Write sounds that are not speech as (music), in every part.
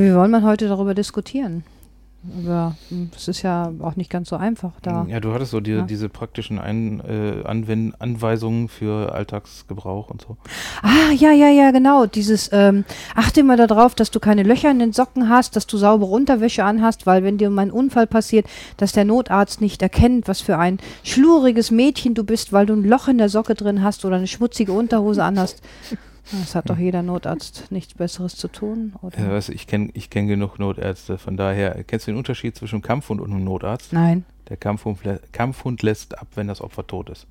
Wie wollen wir heute darüber diskutieren? Aber es ist ja auch nicht ganz so einfach da. Ja, du hattest so die, ja. diese praktischen Ein, äh, Anwend Anweisungen für Alltagsgebrauch und so. Ah, ja, ja, ja, genau. Dieses, ähm, achte immer darauf, dass du keine Löcher in den Socken hast, dass du saubere Unterwäsche anhast, weil wenn dir mal ein Unfall passiert, dass der Notarzt nicht erkennt, was für ein schluriges Mädchen du bist, weil du ein Loch in der Socke drin hast oder eine schmutzige Unterhose anhast. Das hat doch jeder Notarzt nichts Besseres zu tun. Oder? Ja, weißt, ich kenne ich kenn genug Notärzte, von daher, kennst du den Unterschied zwischen einem Kampfhund und einem Notarzt? Nein. Der Kampfhund, Kampfhund lässt ab, wenn das Opfer tot ist.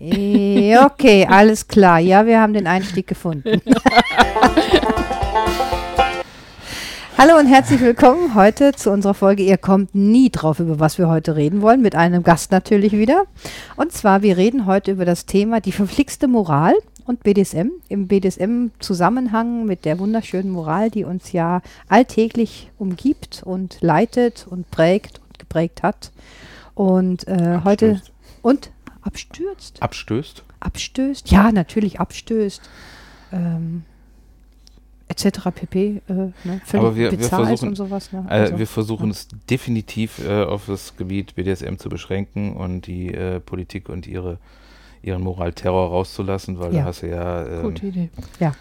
E okay, (laughs) alles klar. Ja, wir haben den Einstieg gefunden. (laughs) Hallo und herzlich willkommen heute zu unserer Folge. Ihr kommt nie drauf, über was wir heute reden wollen, mit einem Gast natürlich wieder. Und zwar, wir reden heute über das Thema die verflixte Moral und BDSM. Im BDSM-Zusammenhang mit der wunderschönen Moral, die uns ja alltäglich umgibt und leitet und prägt und geprägt hat. Und äh, heute und abstürzt. Abstößt. Abstößt. Ja, natürlich abstößt. Ähm, etc. pp. Äh, ne, Aber wir, wir versuchen, sowas, ne? Äh, also, wir versuchen ja. es definitiv äh, auf das Gebiet BDSM zu beschränken und die äh, Politik und ihre ihren Moralterror rauszulassen, weil ja. da hast du ja. Ähm, Gute Idee. Ja.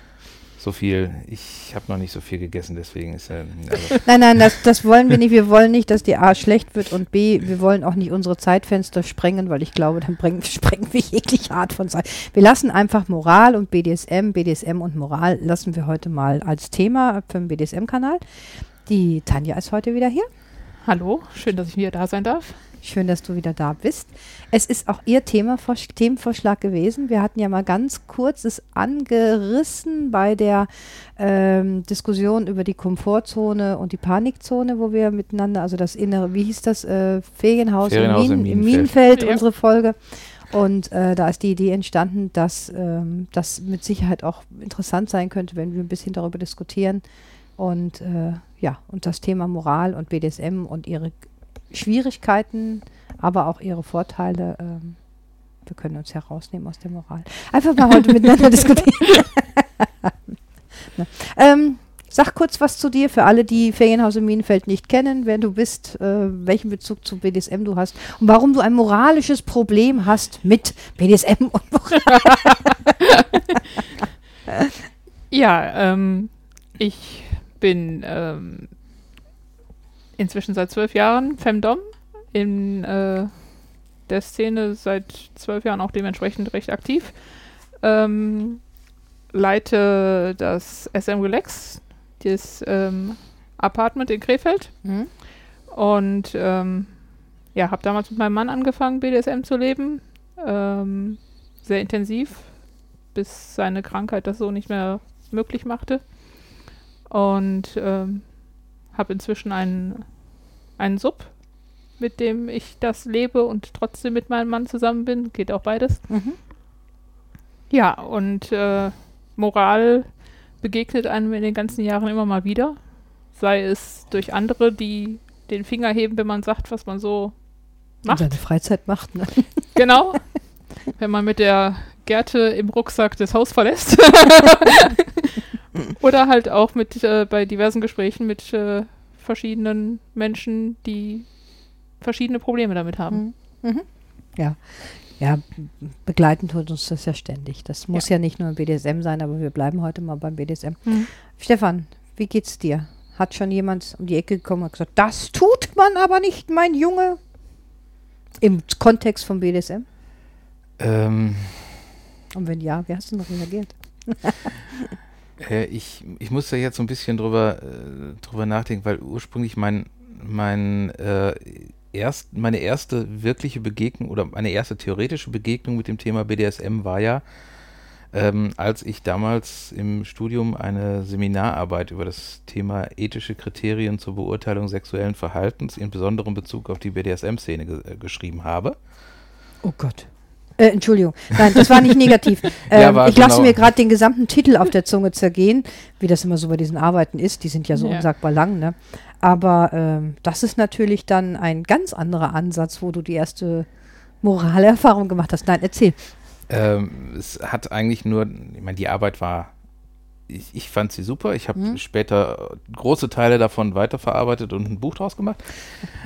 So viel, ich habe noch nicht so viel gegessen, deswegen ist ja. (laughs) Also nein, nein, das, das wollen wir nicht. Wir wollen nicht, dass die A schlecht wird und B, wir wollen auch nicht unsere Zeitfenster sprengen, weil ich glaube, dann bringen, (laughs) sprengen wir jegliche Art von Zeit. Wir lassen einfach Moral und BDSM, BDSM und Moral lassen wir heute mal als Thema für den BDSM-Kanal. Die Tanja ist heute wieder hier. Hallo, schön, dass ich wieder da sein darf. Schön, dass du wieder da bist. Es ist auch Ihr Thema, Themenvorschlag gewesen. Wir hatten ja mal ganz kurz es angerissen bei der ähm, Diskussion über die Komfortzone und die Panikzone, wo wir miteinander, also das innere, wie hieß das, äh, Ferienhaus, Ferienhaus im, Min im Minenfeld, ja. unsere Folge. Und äh, da ist die Idee entstanden, dass ähm, das mit Sicherheit auch interessant sein könnte, wenn wir ein bisschen darüber diskutieren. Und äh, ja, und das Thema Moral und BDSM und ihre Schwierigkeiten, aber auch ihre Vorteile. Ähm, wir können uns herausnehmen aus der Moral. Einfach mal heute miteinander (laughs) diskutieren. ne. (laughs) ähm, sag kurz was zu dir für alle, die Ferienhaus im Minenfeld nicht kennen, wer du bist, äh, welchen Bezug zu BDSM du hast und warum du ein moralisches Problem hast mit BDSM und Moral. (laughs) ja, ähm, ich bin ähm, inzwischen seit zwölf Jahren Femdom in äh, der Szene seit zwölf Jahren auch dementsprechend recht aktiv. Ähm, leite das SM Relax, das ähm, Apartment in Krefeld. Mhm. Und ähm, ja, habe damals mit meinem Mann angefangen, BDSM zu leben. Ähm, sehr intensiv, bis seine Krankheit das so nicht mehr möglich machte. Und ähm, habe inzwischen einen, einen Sub, mit dem ich das lebe und trotzdem mit meinem Mann zusammen bin. Geht auch beides. Mhm. Ja, und äh, Moral begegnet einem in den ganzen Jahren immer mal wieder. Sei es durch andere, die den Finger heben, wenn man sagt, was man so macht. seine Freizeit macht, ne? Genau. wenn man mit der Gerte im Rucksack das Haus verlässt. (laughs) Oder halt auch mit äh, bei diversen Gesprächen mit äh, verschiedenen Menschen, die verschiedene Probleme damit haben. Mhm. Mhm. Ja. Ja, begleiten tut uns das ja ständig. Das muss ja, ja nicht nur im BDSM sein, aber wir bleiben heute mal beim BDSM. Mhm. Stefan, wie geht's dir? Hat schon jemand um die Ecke gekommen und gesagt, das tut man aber nicht, mein Junge? Im Kontext von BDSM? Ähm. Und wenn ja, wie hast du noch reagiert? (laughs) Äh, ich, ich muss da jetzt so ein bisschen drüber, äh, drüber nachdenken, weil ursprünglich mein, mein, äh, erst, meine erste wirkliche Begegnung oder meine erste theoretische Begegnung mit dem Thema BDSM war ja, ähm, als ich damals im Studium eine Seminararbeit über das Thema ethische Kriterien zur Beurteilung sexuellen Verhaltens in besonderem Bezug auf die BDSM-Szene ge äh, geschrieben habe. Oh Gott. Äh, Entschuldigung, nein, das war nicht negativ. (laughs) Ähm, ja, ich lasse genau. mir gerade den gesamten Titel auf der Zunge zergehen, wie das immer so bei diesen Arbeiten ist. Die sind ja so ja. unsagbar lang, ne? Aber ähm, das ist natürlich dann ein ganz anderer Ansatz, wo du die erste Moralerfahrung gemacht hast. Nein, erzähl. Ähm, es hat eigentlich nur, ich meine, die Arbeit war ich, ich fand sie super. Ich habe Mhm. später große Teile davon weiterverarbeitet und ein Buch draus gemacht.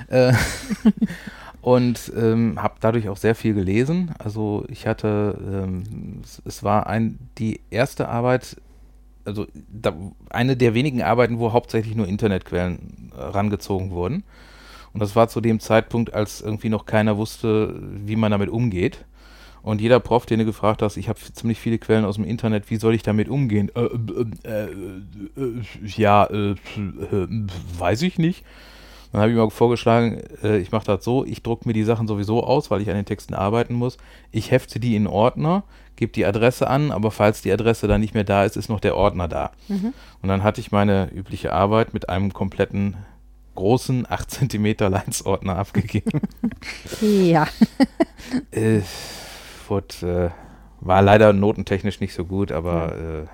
äh, (laughs) und ähm, habe dadurch auch sehr viel gelesen. Also ich hatte, ähm, es, es war ein, die erste Arbeit, also da, eine der wenigen Arbeiten, wo hauptsächlich nur Internetquellen äh, rangezogen wurden. Und das war zu dem Zeitpunkt, als irgendwie noch keiner wusste, wie man damit umgeht. Und jeder Prof, den du gefragt hast, ich habe ziemlich viele Quellen aus dem Internet, wie soll ich damit umgehen? Äh, äh, äh, äh, ja, äh, weiß ich nicht. Dann habe ich mal vorgeschlagen, äh, ich mache das so, ich drucke mir die Sachen sowieso aus, weil ich an den Texten arbeiten muss. Ich hefte die in Ordner, gebe die Adresse an, aber falls die Adresse dann nicht mehr da ist, ist noch der Ordner da. Mhm. Und dann hatte ich meine übliche Arbeit mit einem kompletten großen 8 cm Lines-Ordner abgegeben. Ja. (laughs) äh, wurde, äh, war leider notentechnisch nicht so gut, aber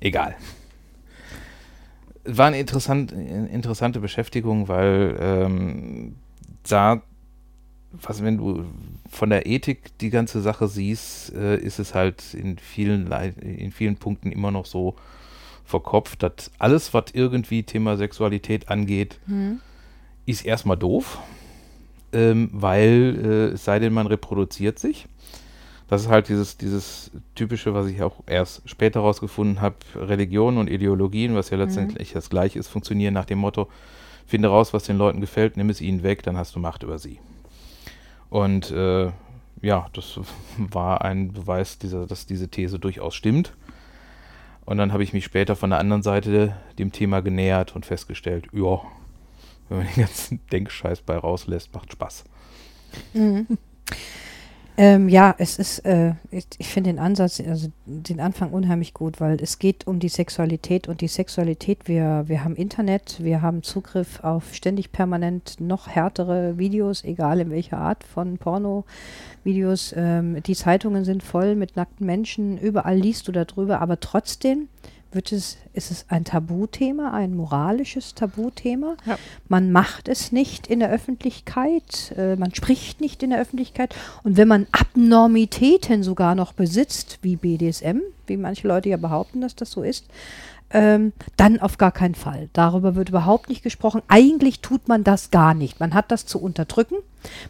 äh, egal. War eine interessant, interessante Beschäftigung, weil ähm, da, was wenn du von der Ethik die ganze Sache siehst, äh, ist es halt in vielen, in vielen Punkten immer noch so verkopft, dass alles, was irgendwie Thema Sexualität angeht, Mhm. ist erstmal doof, ähm, weil äh, es sei denn, man reproduziert sich. Das ist halt dieses, dieses typische, was ich auch erst später rausgefunden habe, Religion und Ideologien, was ja letztendlich das gleiche ist, funktionieren nach dem Motto, finde raus, was den Leuten gefällt, nimm es ihnen weg, dann hast du Macht über sie. Und äh, ja, das (laughs) war ein Beweis, dieser, dass diese These durchaus stimmt. Und dann habe ich mich später von der anderen Seite dem Thema genähert und festgestellt, ja, wenn man den ganzen (laughs) Denkscheiß bei rauslässt, macht Spaß. Mhm. Ähm, ja, es ist, äh, ich, ich finde den Ansatz, also den Anfang unheimlich gut, weil es geht um die Sexualität und die Sexualität, wir, wir haben Internet, wir haben Zugriff auf ständig permanent noch härtere Videos, egal in welcher Art von Porno-Videos. Ähm, die Zeitungen sind voll mit nackten Menschen, überall liest du darüber, aber trotzdem wird es, ist es ein Tabuthema, ein moralisches Tabuthema. Ja. Man macht es nicht in der Öffentlichkeit, äh, man spricht nicht in der Öffentlichkeit. Und wenn man Abnormitäten sogar noch besitzt, wie BDSM, wie manche Leute ja behaupten, dass das so ist, ähm, dann auf gar keinen Fall. Darüber wird überhaupt nicht gesprochen. Eigentlich tut man das gar nicht. Man hat das zu unterdrücken,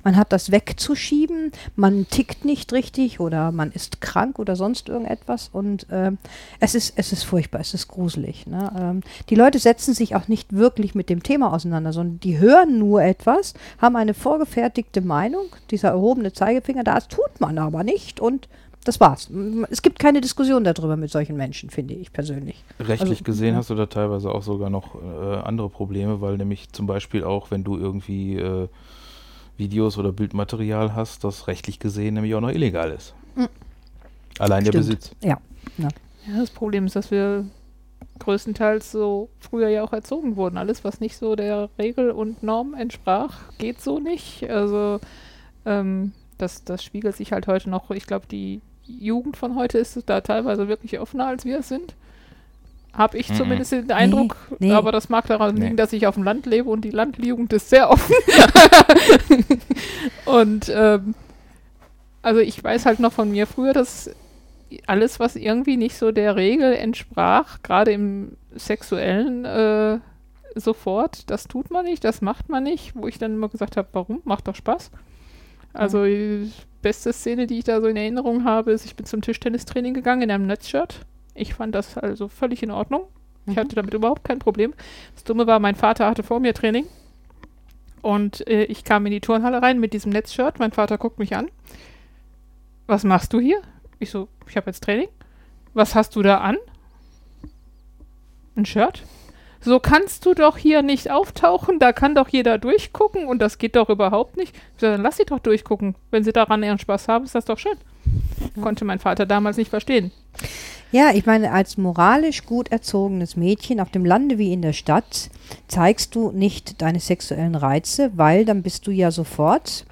man hat das wegzuschieben, man tickt nicht richtig oder man ist krank oder sonst irgendetwas. Und ähm, es, ist, es ist furchtbar, es ist gruselig. Ne? Ähm, die Leute setzen sich auch nicht wirklich mit dem Thema auseinander, sondern die hören nur etwas, haben eine vorgefertigte Meinung, dieser erhobene Zeigefinger, das tut man aber nicht und das war's. Es gibt keine Diskussion darüber mit solchen Menschen, finde ich persönlich. Rechtlich Also, gesehen ja. hast du da teilweise auch sogar noch äh, andere Probleme, weil nämlich zum Beispiel auch, wenn du irgendwie äh, Videos oder Bildmaterial hast, das rechtlich gesehen nämlich auch noch illegal ist. Mhm. Allein der Stimmt. Besitz. Ja, das Problem ist, dass wir größtenteils so früher ja auch erzogen wurden. Alles, was nicht so der Regel und Norm entsprach, geht so nicht. Also ähm, das, das spiegelt sich halt heute noch. Ich glaube, die Jugend von heute ist da teilweise wirklich offener, als wir es sind. Habe ich Mhm. zumindest den Eindruck. nee. Aber das mag daran Nee. liegen, dass ich auf dem Land lebe und die Landjugend ist sehr offen. (laughs) und ähm, also ich weiß halt noch von mir früher, dass alles, was irgendwie nicht so der Regel entsprach, gerade im sexuellen äh, sofort, das tut man nicht, das macht man nicht, wo ich dann immer gesagt habe, warum? Macht doch Spaß. Also die beste Szene, die ich da so in Erinnerung habe, ist, ich bin zum Tischtennistraining gegangen in einem Netzshirt. Ich fand das also völlig in Ordnung. Ich Mhm. hatte damit überhaupt kein Problem. Das Dumme war, mein Vater hatte vor mir Training und äh, ich kam in die Turnhalle rein mit diesem Netzshirt. Mein Vater guckt mich an. Was machst du hier? Ich so, ich habe jetzt Training. Was hast du da an? Ein Shirt? So kannst du doch hier nicht auftauchen, da kann doch jeder durchgucken und das geht doch überhaupt nicht. Ich so, dann lass sie doch durchgucken. Wenn sie daran ihren Spaß haben, ist das doch schön. Konnte mein Vater damals nicht verstehen. Ja, ich meine, als moralisch gut erzogenes Mädchen auf dem Lande wie in der Stadt zeigst du nicht deine sexuellen Reize, weil dann bist du ja sofort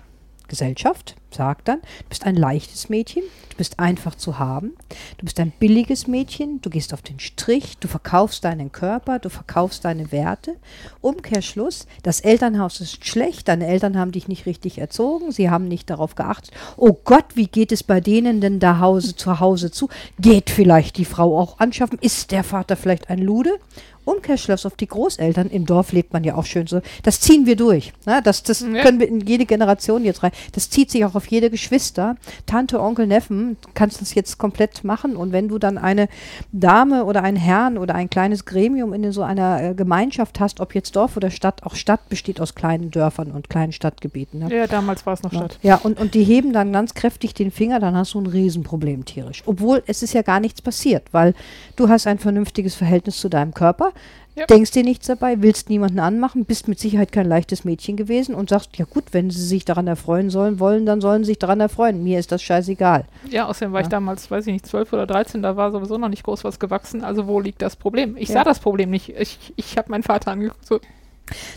Gesellschaft, sagt dann, du bist ein leichtes Mädchen, du bist einfach zu haben, du bist ein billiges Mädchen, du gehst auf den Strich, du verkaufst deinen Körper, du verkaufst deine Werte. Umkehrschluss, das Elternhaus ist schlecht, deine Eltern haben dich nicht richtig erzogen, sie haben nicht darauf geachtet. Oh Gott, wie geht es bei denen denn da Hause zu Hause zu? Geht vielleicht die Frau auch anschaffen? Ist der Vater vielleicht ein Lude? Umkehrschluss auf die Großeltern, im Dorf lebt man ja auch schön so, das ziehen wir durch. Ne? Das, das ja. können wir in jede Generation jetzt rein. Das zieht sich auch auf jede Geschwister. Tante, Onkel, Neffen, kannst das jetzt komplett machen. Und wenn du dann eine Dame oder einen Herrn oder ein kleines Gremium in so einer äh, Gemeinschaft hast, ob jetzt Dorf oder Stadt, auch Stadt besteht aus kleinen Dörfern und kleinen Stadtgebieten. Ne? Ja, damals war es noch ja. Stadt. Ja, und, und die heben dann ganz kräftig den Finger, dann hast du ein Riesenproblem tierisch. Obwohl es ist ja gar nichts passiert, weil du hast ein vernünftiges Verhältnis zu deinem Körper ja. Denkst dir nichts dabei, willst niemanden anmachen, bist mit Sicherheit kein leichtes Mädchen gewesen und sagst, ja gut, wenn sie sich daran erfreuen sollen, wollen, dann sollen sie sich daran erfreuen. Mir ist das scheißegal. Ja, außerdem war ja. ich damals, weiß ich nicht, 12 oder 13, da war sowieso noch nicht groß was gewachsen. Also wo liegt das Problem? Ich ja. sah das Problem nicht. Ich, ich habe meinen Vater angeguckt, so,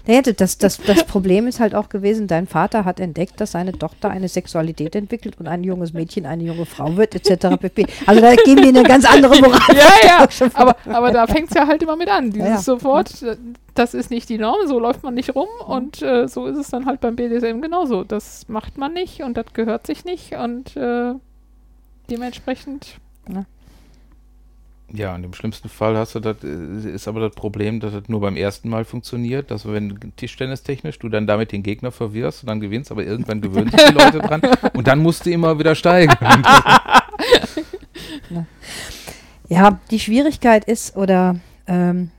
naja, das, das, das Problem ist halt auch gewesen, dein Vater hat entdeckt, dass seine Tochter eine Sexualität entwickelt und ein junges Mädchen eine junge Frau wird, etc. pp. Also da gehen wir in eine ganz andere (laughs) Moral. Ja, (laughs) ja, aber, aber da fängt es ja halt immer mit an. Dieses ja, ja. sofort, das ist nicht die Norm, so läuft man nicht rum mhm. und äh, so ist es dann halt beim BDSM genauso. Das macht man nicht und das gehört sich nicht und äh, dementsprechend... Ja. Ja, und im schlimmsten Fall hast du das, äh, ist aber das Problem, dass das nur beim ersten Mal funktioniert, dass wenn Tischtennis-technisch du dann damit den Gegner verwirrst und dann gewinnst, aber irgendwann gewöhnen sich die Leute (laughs) dran und dann musst du immer wieder steigen. (laughs) ja, die Schwierigkeit ist, oder ähm,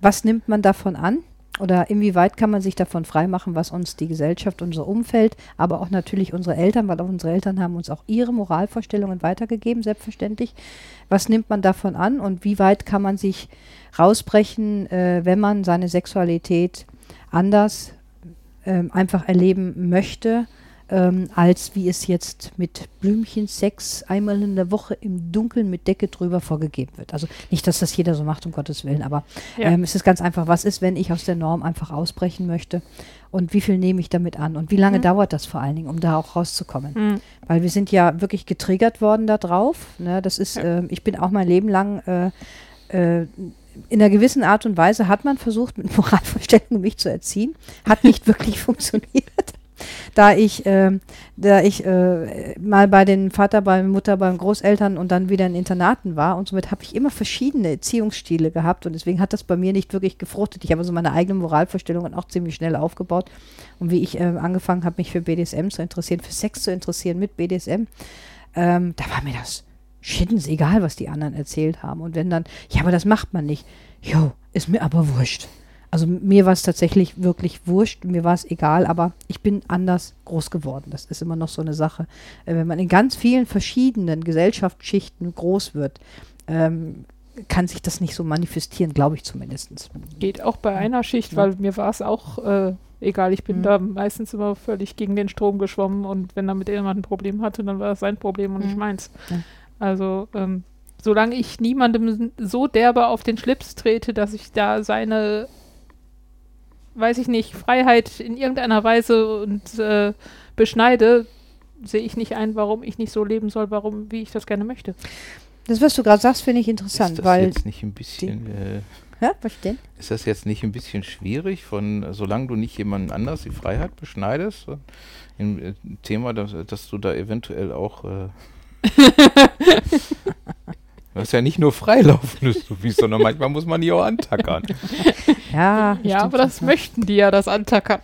was nimmt man davon an? Oder inwieweit kann man sich davon freimachen, was uns die Gesellschaft, unser Umfeld, aber auch natürlich unsere Eltern, weil auch unsere Eltern haben uns auch ihre Moralvorstellungen weitergegeben, selbstverständlich. Was nimmt man davon an und wie weit kann man sich rausbrechen, äh, wenn man seine Sexualität anders äh, einfach erleben möchte, ähm, als wie es jetzt mit Blümchensex einmal in der Woche im Dunkeln mit Decke drüber vorgegeben wird. Also nicht, dass das jeder so macht, um Gottes Willen, aber ja. ähm, es ist ganz einfach, was ist, wenn ich aus der Norm einfach ausbrechen möchte und wie viel nehme ich damit an und wie lange mhm. dauert das vor allen Dingen, um da auch rauszukommen. Mhm. Weil wir sind ja wirklich getriggert worden darauf. Ne? Das ist, äh, ich bin auch mein Leben lang äh, äh, in einer gewissen Art und Weise hat man versucht, mit Moralvorstellungen mich zu erziehen. Hat nicht (laughs) wirklich funktioniert da ich, äh, da ich äh, mal bei den Vater, bei Mutter, beim Großeltern und dann wieder in Internaten war und somit habe ich immer verschiedene Erziehungsstile gehabt und deswegen hat das bei mir nicht wirklich gefruchtet. Ich habe so meine eigenen Moralvorstellungen auch ziemlich schnell aufgebaut und wie ich äh, angefangen habe, mich für BDSM zu interessieren, für Sex zu interessieren mit BDSM, ähm, da war mir das schiddens egal, was die anderen erzählt haben und wenn dann, ja, aber das macht man nicht. Jo, ist mir aber wurscht. Also mir war es tatsächlich wirklich wurscht, mir war es egal, aber ich bin anders groß geworden. Das ist immer noch so eine Sache. Äh, wenn man in ganz vielen verschiedenen Gesellschaftsschichten groß wird, ähm, kann sich das nicht so manifestieren, glaube ich zumindest. Geht auch bei einer Schicht, ja. weil mir war es auch äh, egal. Ich bin mhm. da meistens immer völlig gegen den Strom geschwommen und wenn damit jemand ein Problem hatte, dann war das sein Problem und mhm. nicht meins. Ja. Also ähm, solange ich niemandem so derbe auf den Schlips trete, dass ich da seine weiß ich nicht, Freiheit in irgendeiner Weise und äh, beschneide, sehe ich nicht ein, warum ich nicht so leben soll, warum, wie ich das gerne möchte. Das, was du gerade sagst, finde ich interessant, ist das weil. Jetzt nicht ein bisschen. Äh, ja, was denn? Ist das jetzt nicht ein bisschen schwierig, von solange du nicht jemanden anders die Freiheit beschneidest? Im äh, Thema, dass, dass, du da eventuell auch. (laughs) (laughs) Du hast ja nicht nur freilaufendes Zoofies, sondern manchmal muss man die auch antackern. (laughs) Ja, ja aber das schon. möchten die ja, das antackern.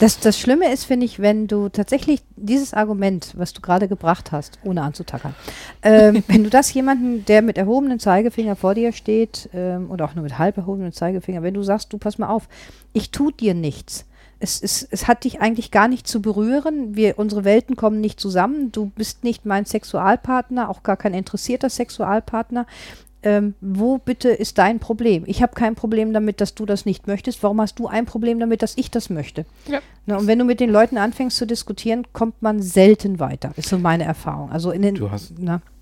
Das, das Schlimme ist, finde ich, wenn du tatsächlich dieses Argument, was du gerade gebracht hast, ohne anzutackern, ähm, (laughs) wenn du das jemanden, der mit erhobenem Zeigefinger vor dir steht, ähm, oder auch nur mit halb erhobenem Zeigefinger, wenn du sagst, du pass mal auf, ich tue dir nichts, es, es, es hat dich eigentlich gar nicht zu berühren. Wir, unsere Welten kommen nicht zusammen. Du bist nicht mein Sexualpartner, auch gar kein interessierter Sexualpartner. Ähm, wo bitte ist dein Problem? Ich habe kein Problem damit, dass du das nicht möchtest. Warum hast du ein Problem damit, dass ich das möchte? Ja. Na, und wenn du mit den Leuten anfängst zu diskutieren, kommt man selten weiter. Ist so meine Erfahrung. Also in den, du, hast,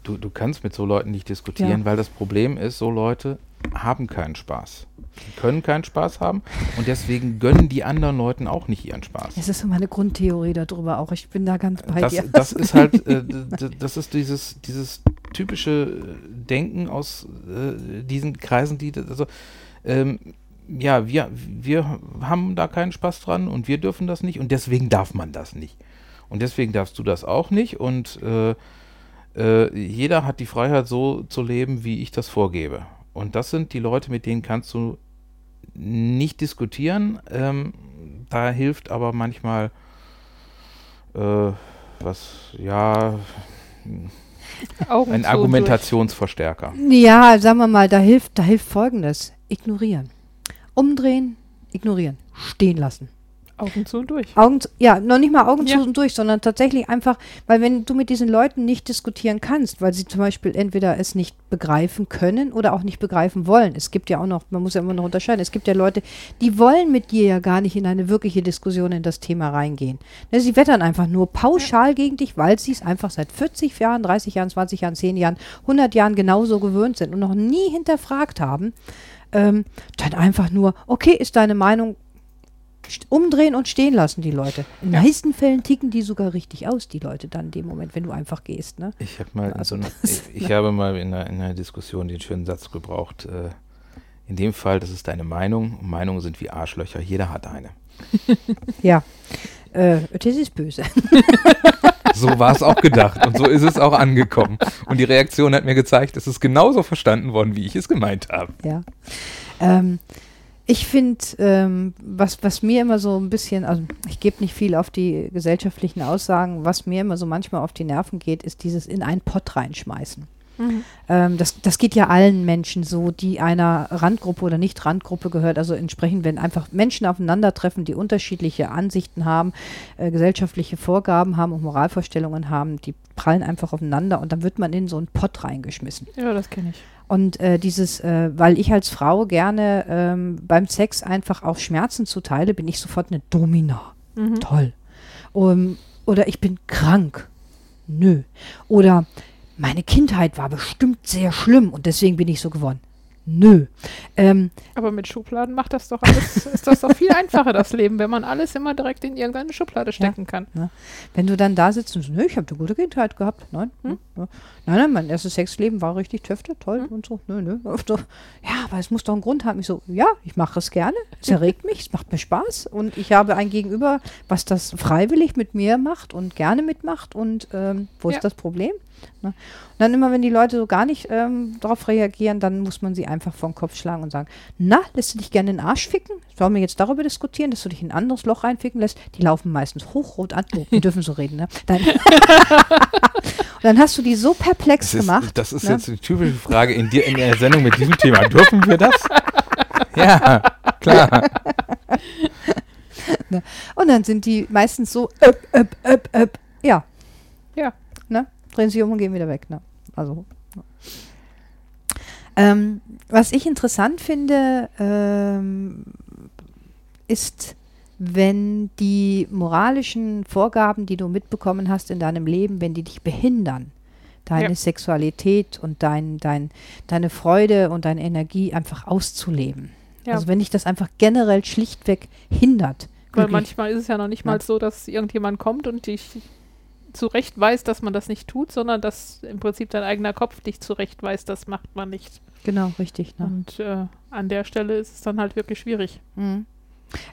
du, du kannst mit so Leuten nicht diskutieren, ja. weil das Problem ist, so Leute haben keinen Spaß. Die können keinen Spaß haben und deswegen gönnen die anderen Leuten auch nicht ihren Spaß. Das ist so meine Grundtheorie darüber auch. Ich bin da ganz bei das, dir. das ist halt, äh, (laughs) das ist dieses, dieses typische äh, Denken aus äh, diesen Kreisen, die, also, ähm, ja, wir, wir haben da keinen Spaß dran und wir dürfen das nicht und deswegen darf man das nicht. Und deswegen darfst du das auch nicht und äh, äh, jeder hat die Freiheit, so zu leben, wie ich das vorgebe. Und das sind die Leute, mit denen kannst du nicht diskutieren. Ähm, da hilft aber manchmal äh, was, ja, (laughs) Augen ein Argumentationsverstärker. Ja, sagen wir mal, da hilft, da hilft folgendes. Ignorieren. Umdrehen, ignorieren. Stehen lassen. Augen zu und durch. Augen zu, ja, noch nicht mal Augen Ja. zu und durch, sondern tatsächlich einfach, weil wenn du mit diesen Leuten nicht diskutieren kannst, weil sie zum Beispiel entweder es nicht begreifen können oder auch nicht begreifen wollen. Es gibt ja auch noch, man muss ja immer noch unterscheiden, es gibt ja Leute, die wollen mit dir ja gar nicht in eine wirkliche Diskussion in das Thema reingehen. Ne, sie wettern einfach nur pauschal gegen dich, weil sie es einfach seit 40 Jahren, 30 Jahren, 20 Jahren, 10 Jahren, 100 Jahren genauso gewöhnt sind und noch nie hinterfragt haben. Ähm, dann einfach nur, okay, ist deine Meinung, umdrehen und stehen lassen die Leute. In den meisten Fällen ticken die sogar richtig aus, die Leute dann in dem Moment, wenn du einfach gehst. Ne? Ich habe mal in Also so einer, das- ich, ich habe mal in einer, in einer Diskussion den schönen Satz gebraucht. Äh, in dem Fall, das ist deine Meinung. Meinungen sind wie Arschlöcher. Jeder hat eine. (laughs) Ja, äh, das ist böse. (laughs) So war es auch gedacht und so ist es auch angekommen. Und die Reaktion hat mir gezeigt, es ist genauso verstanden worden, wie ich es gemeint habe. ja. Ähm, ich finde, ähm, was, was mir immer so ein bisschen, also ich gebe nicht viel auf die gesellschaftlichen Aussagen, was mir immer so manchmal auf die Nerven geht, ist dieses in einen Pott reinschmeißen. Mhm. Ähm, das, das geht ja allen Menschen so, die einer Randgruppe oder nicht Randgruppe gehört. Also entsprechend, wenn einfach Menschen aufeinandertreffen, die unterschiedliche Ansichten haben, äh, gesellschaftliche Vorgaben haben und Moralvorstellungen haben, die prallen einfach aufeinander und dann wird man in so einen Pott reingeschmissen. Ja, das kenne ich. Und äh, dieses, äh, weil ich als Frau gerne ähm, beim Sex einfach auch Schmerzen zuteile, bin ich sofort eine Domina. Mhm. Toll. Um, oder ich bin krank. Nö. Oder meine Kindheit war bestimmt sehr schlimm und deswegen bin ich so geworden. Nö. Ähm, Aber mit Schubladen macht das doch alles, ist das doch viel einfacher, das Leben, wenn man alles immer direkt in irgendeine Schublade stecken kann. wenn du dann da sitzt und so, nö, ich habe eine gute Kindheit gehabt. Nein, hm? ja. nein, nein, mein erstes Sexleben war richtig töfte, toll Hm. und so. Nö, nö. So, ja, aber es muss doch einen Grund haben. Ich so, ja, ich mache es gerne. Es erregt mich, es macht mir Spaß und ich habe ein Gegenüber, was das freiwillig mit mir macht und gerne mitmacht und ähm, wo Ja. ist das Problem? Ne? Und dann immer, wenn die Leute so gar nicht ähm, darauf reagieren, dann muss man sie einfach vor den Kopf schlagen und sagen, na, lässt du dich gerne in den Arsch ficken? Sollen wir jetzt darüber diskutieren, dass du dich in ein anderes Loch reinficken lässt? Die laufen meistens hochrot an. Oh, wir dürfen so reden, ne? Dann und (laughs) dann hast du die so perplex Das ist, gemacht. das ist ne? jetzt die typische Frage in, dir, in der Sendung mit diesem Thema. Dürfen wir das? Ja, klar. (laughs) Und dann sind die meistens so, öp, öp, öp, öp. ja. Ja. Drehen sich um und gehen wieder weg. Ne? Also. ne. Ähm, was ich interessant finde, ähm, ist, wenn die moralischen Vorgaben, die du mitbekommen hast in deinem Leben, wenn die dich behindern, deine Ja. Sexualität und dein, dein, deine Freude und deine Energie einfach auszuleben. Ja. Also wenn dich das einfach generell schlichtweg hindert. Weil glücklich- manchmal ist es ja noch nicht Ja. mal so, dass irgendjemand kommt und dich zurecht weiß, dass man das nicht tut, sondern dass im Prinzip dein eigener Kopf dich zurecht weiß, das macht man nicht. Genau, richtig. Ne? Und äh, an der Stelle ist es dann halt wirklich schwierig. Mhm.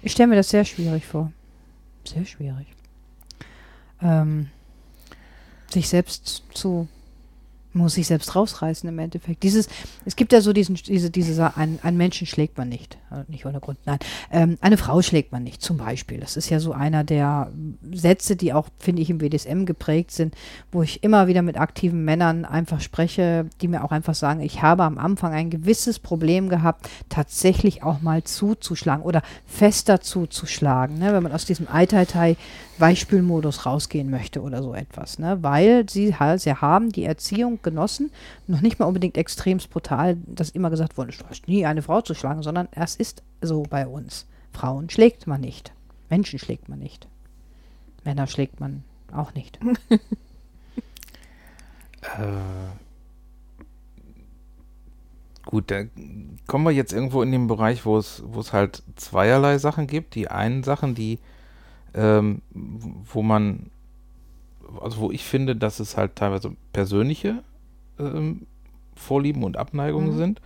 Ich stelle mir das sehr schwierig vor. Sehr schwierig. Ähm, sich selbst zu, muss sich selbst rausreißen im Endeffekt. Dieses, es gibt ja so diesen, diese, diese, ein, einen Menschen schlägt man nicht. Äh, Nicht ohne Grund, nein. Ähm, eine Frau schlägt man nicht, zum Beispiel. Das ist ja so einer der Sätze, die auch, finde ich, im BDSM geprägt sind, wo ich immer wieder mit aktiven Männern einfach spreche, die mir auch einfach sagen, ich habe am Anfang ein gewisses Problem gehabt, tatsächlich auch mal zuzuschlagen oder fester zuzuschlagen, ne, wenn man aus diesem Ai-Tai-Tai Weichspülmodus rausgehen möchte oder so etwas, ne, weil sie, ha- sie haben die Erziehung genossen, noch nicht mal unbedingt extremst brutal, dass immer gesagt wurde, du hast nie eine Frau zu schlagen, sondern es ist so bei uns. Frauen schlägt man nicht, Menschen schlägt man nicht, Männer schlägt man auch nicht. (laughs) Äh, Gut, da kommen wir jetzt irgendwo in den Bereich, wo es, wo es halt zweierlei Sachen gibt. Die einen Sachen, die, ähm, wo man, also wo ich finde, dass es halt teilweise persönliche ähm, Vorlieben und Abneigungen Mhm. sind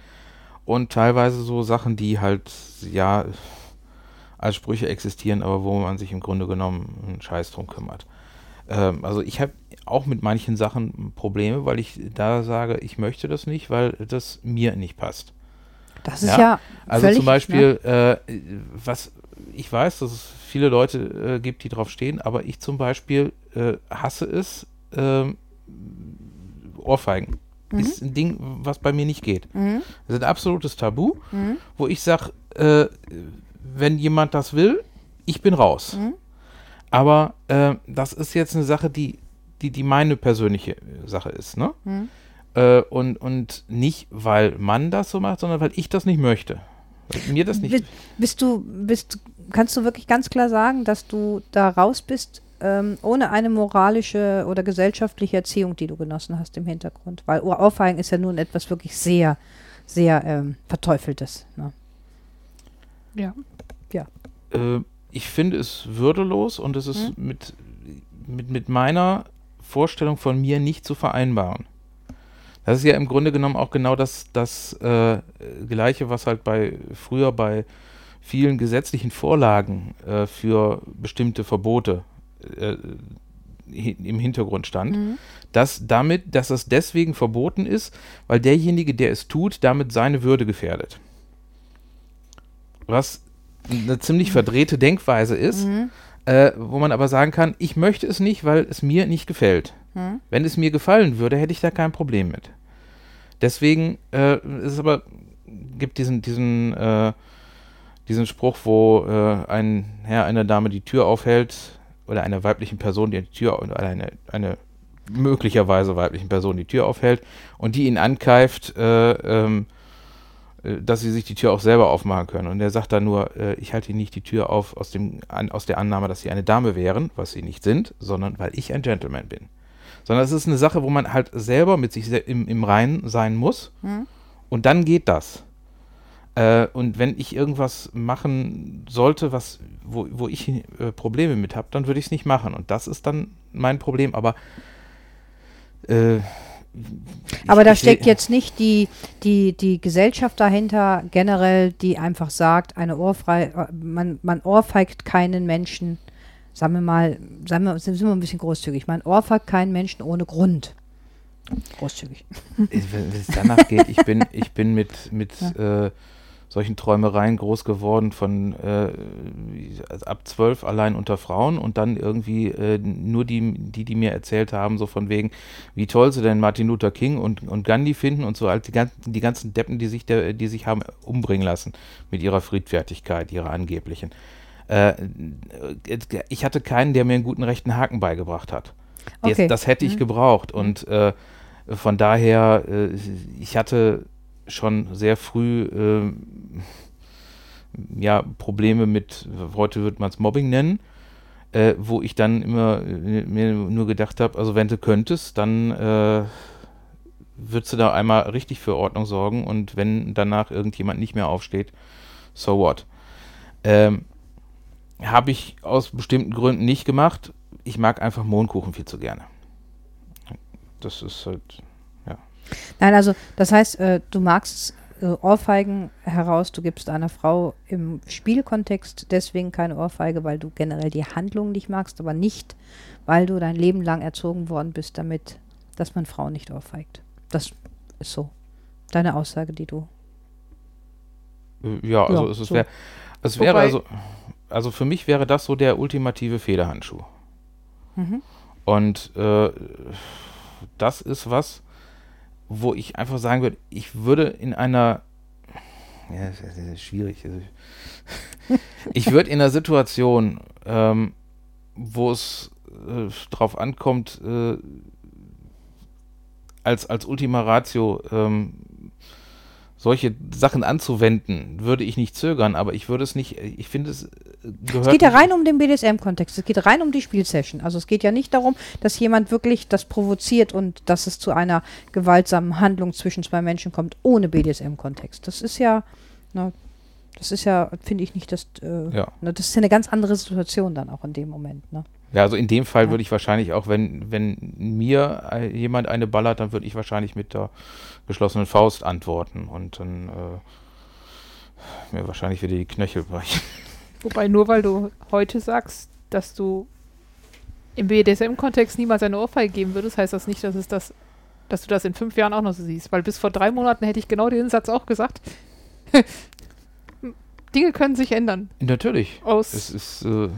und teilweise so Sachen, die halt, ja, als Sprüche existieren, aber wo man sich im Grunde genommen einen Scheiß drum kümmert. Ähm, also ich habe auch mit manchen Sachen Probleme, weil ich da sage, ich möchte das nicht, weil das mir nicht passt. Das ist Ja, ja, Also zum Beispiel, äh, was ich weiß, dass es viele Leute äh, gibt, die drauf stehen, aber ich zum Beispiel äh, hasse es, ähm, Ohrfeigen. Mhm. Ist ein Ding, was bei mir nicht geht. Mhm. Das ist ein absolutes Tabu, Mhm. wo ich sage, äh, wenn jemand das will, ich bin raus. Mhm. Aber äh, das ist jetzt eine Sache, die, die, die meine persönliche Sache ist, ne? Mhm. Äh, und, und nicht, weil man das so macht, sondern weil ich das nicht möchte. Weil mir das nicht. Bi- Bist du, bist, kannst du wirklich ganz klar sagen, dass du da raus bist, ähm, ohne eine moralische oder gesellschaftliche Erziehung, die du genossen hast im Hintergrund? Weil Ohr- Ohrfeigen ist ja nun etwas wirklich sehr, sehr ähm, Verteufeltes. Ne? Ja. äh, ich finde es würdelos und es ist mit, mit, mit meiner Vorstellung von mir nicht zu vereinbaren. Das ist ja im Grunde genommen auch genau das, das äh, Gleiche, was halt bei früher bei vielen gesetzlichen Vorlagen äh, für bestimmte Verbote äh, im Hintergrund stand, dass damit, dass es deswegen verboten ist, weil derjenige, der es tut, damit seine Würde gefährdet. Was eine ziemlich verdrehte Denkweise ist, Mhm. äh, wo man aber sagen kann, ich möchte es nicht, weil es mir nicht gefällt. Mhm. Wenn es mir gefallen würde, hätte ich da kein Problem mit. Deswegen äh, ist es aber, gibt diesen, diesen, äh, diesen Spruch, wo äh, ein Herr einer Dame die Tür aufhält, oder einer weiblichen Person, die die Tür, oder eine, eine möglicherweise weiblichen Person die Tür aufhält und die ihn ankeift, äh, ähm, äh, dass sie sich die Tür auch selber aufmachen können. Und er sagt dann nur, äh, ich halte ihnen nicht die Tür auf aus, dem, an, aus der Annahme, dass sie eine Dame wären, was sie nicht sind, sondern weil ich ein Gentleman bin. Sondern es ist eine Sache, wo man halt selber mit sich im, im Reinen sein muss Mhm. und dann geht das. Äh, und wenn ich irgendwas machen sollte, was, wo, wo ich äh, Probleme mit habe, dann würde ich es nicht machen. Und das ist dann mein Problem. Aber äh, Aber da steckt jetzt nicht die, die, die Gesellschaft dahinter generell, die einfach sagt, eine Ohrfrei, man, man ohrfeigt keinen Menschen, sagen wir mal, sagen wir, sind wir ein bisschen großzügig, man ohrfeigt keinen Menschen ohne Grund. Großzügig. Wenn wenn es danach geht, ich bin, ich bin mit, mit (laughs) äh, solchen Träumereien groß geworden von äh, ab zwölf allein unter Frauen und dann irgendwie äh, nur die, die, die mir erzählt haben, so von wegen, wie toll sie denn Martin Luther King und, und Gandhi finden und so halt die ganzen, die ganzen Deppen, die sich, der, die sich haben umbringen lassen mit ihrer Friedfertigkeit, ihrer angeblichen. Äh, ich hatte keinen, der mir einen guten rechten Haken beigebracht hat. Das, Okay. das hätte ich gebraucht und äh, von daher, äh, ich hatte schon sehr früh äh, ja, Probleme mit, heute wird man es Mobbing nennen, äh, wo ich dann immer äh, mir nur gedacht habe, also wenn du könntest, dann äh, würdest du da einmal richtig für Ordnung sorgen und wenn danach irgendjemand nicht mehr aufsteht, so what. Ähm, habe ich aus bestimmten Gründen nicht gemacht. Ich mag einfach Mohnkuchen viel zu gerne. Das ist halt, Nein, also das heißt, äh, du magst äh, Ohrfeigen heraus, du gibst einer Frau im Spielkontext deswegen keine Ohrfeige, weil du generell die Handlung nicht magst, aber nicht, weil du dein Leben lang erzogen worden bist damit, dass man Frauen nicht ohrfeigt. Das ist so. Deine Aussage, die du. äh, ja, also Ja, es, so. wär, es wäre also, also für mich wäre das so der ultimative Federhandschuh. Mhm. Und äh, das ist was, wo ich einfach sagen würde, ich würde in einer, ja, das ist, schwierig. Also, (laughs) ich würde in einer Situation, ähm, wo es äh, drauf ankommt, äh, als, als Ultima Ratio ähm, solche Sachen anzuwenden, würde ich nicht zögern, aber ich würde es nicht, ich finde es äh, gehört. Es geht ja rein um den BDSM-Kontext. Es geht rein um die Spielsession. Also es geht ja nicht darum, dass jemand wirklich das provoziert und dass es zu einer gewaltsamen Handlung zwischen zwei Menschen kommt, ohne BDSM-Kontext. Das ist ja, na, das ist ja, finde ich nicht, das, äh, Ja. na, das ist ja eine ganz andere Situation dann auch in dem Moment. Ne? Ja, also in dem Fall Ja. würde ich wahrscheinlich auch, wenn, wenn mir äh, jemand eine ballert, dann würde ich wahrscheinlich mit der geschlossenen Faust antworten und dann äh, mir wahrscheinlich wieder die Knöchel brechen. Wobei nur weil du heute sagst, dass du im BDSM-Kontext niemals eine Ohrfeige geben würdest, heißt das nicht, dass es das, dass du das in fünf Jahren auch noch so siehst. Weil bis vor drei Monaten hätte ich genau den Satz auch gesagt. (laughs) Dinge können sich ändern. Natürlich. Aus Es ist, äh,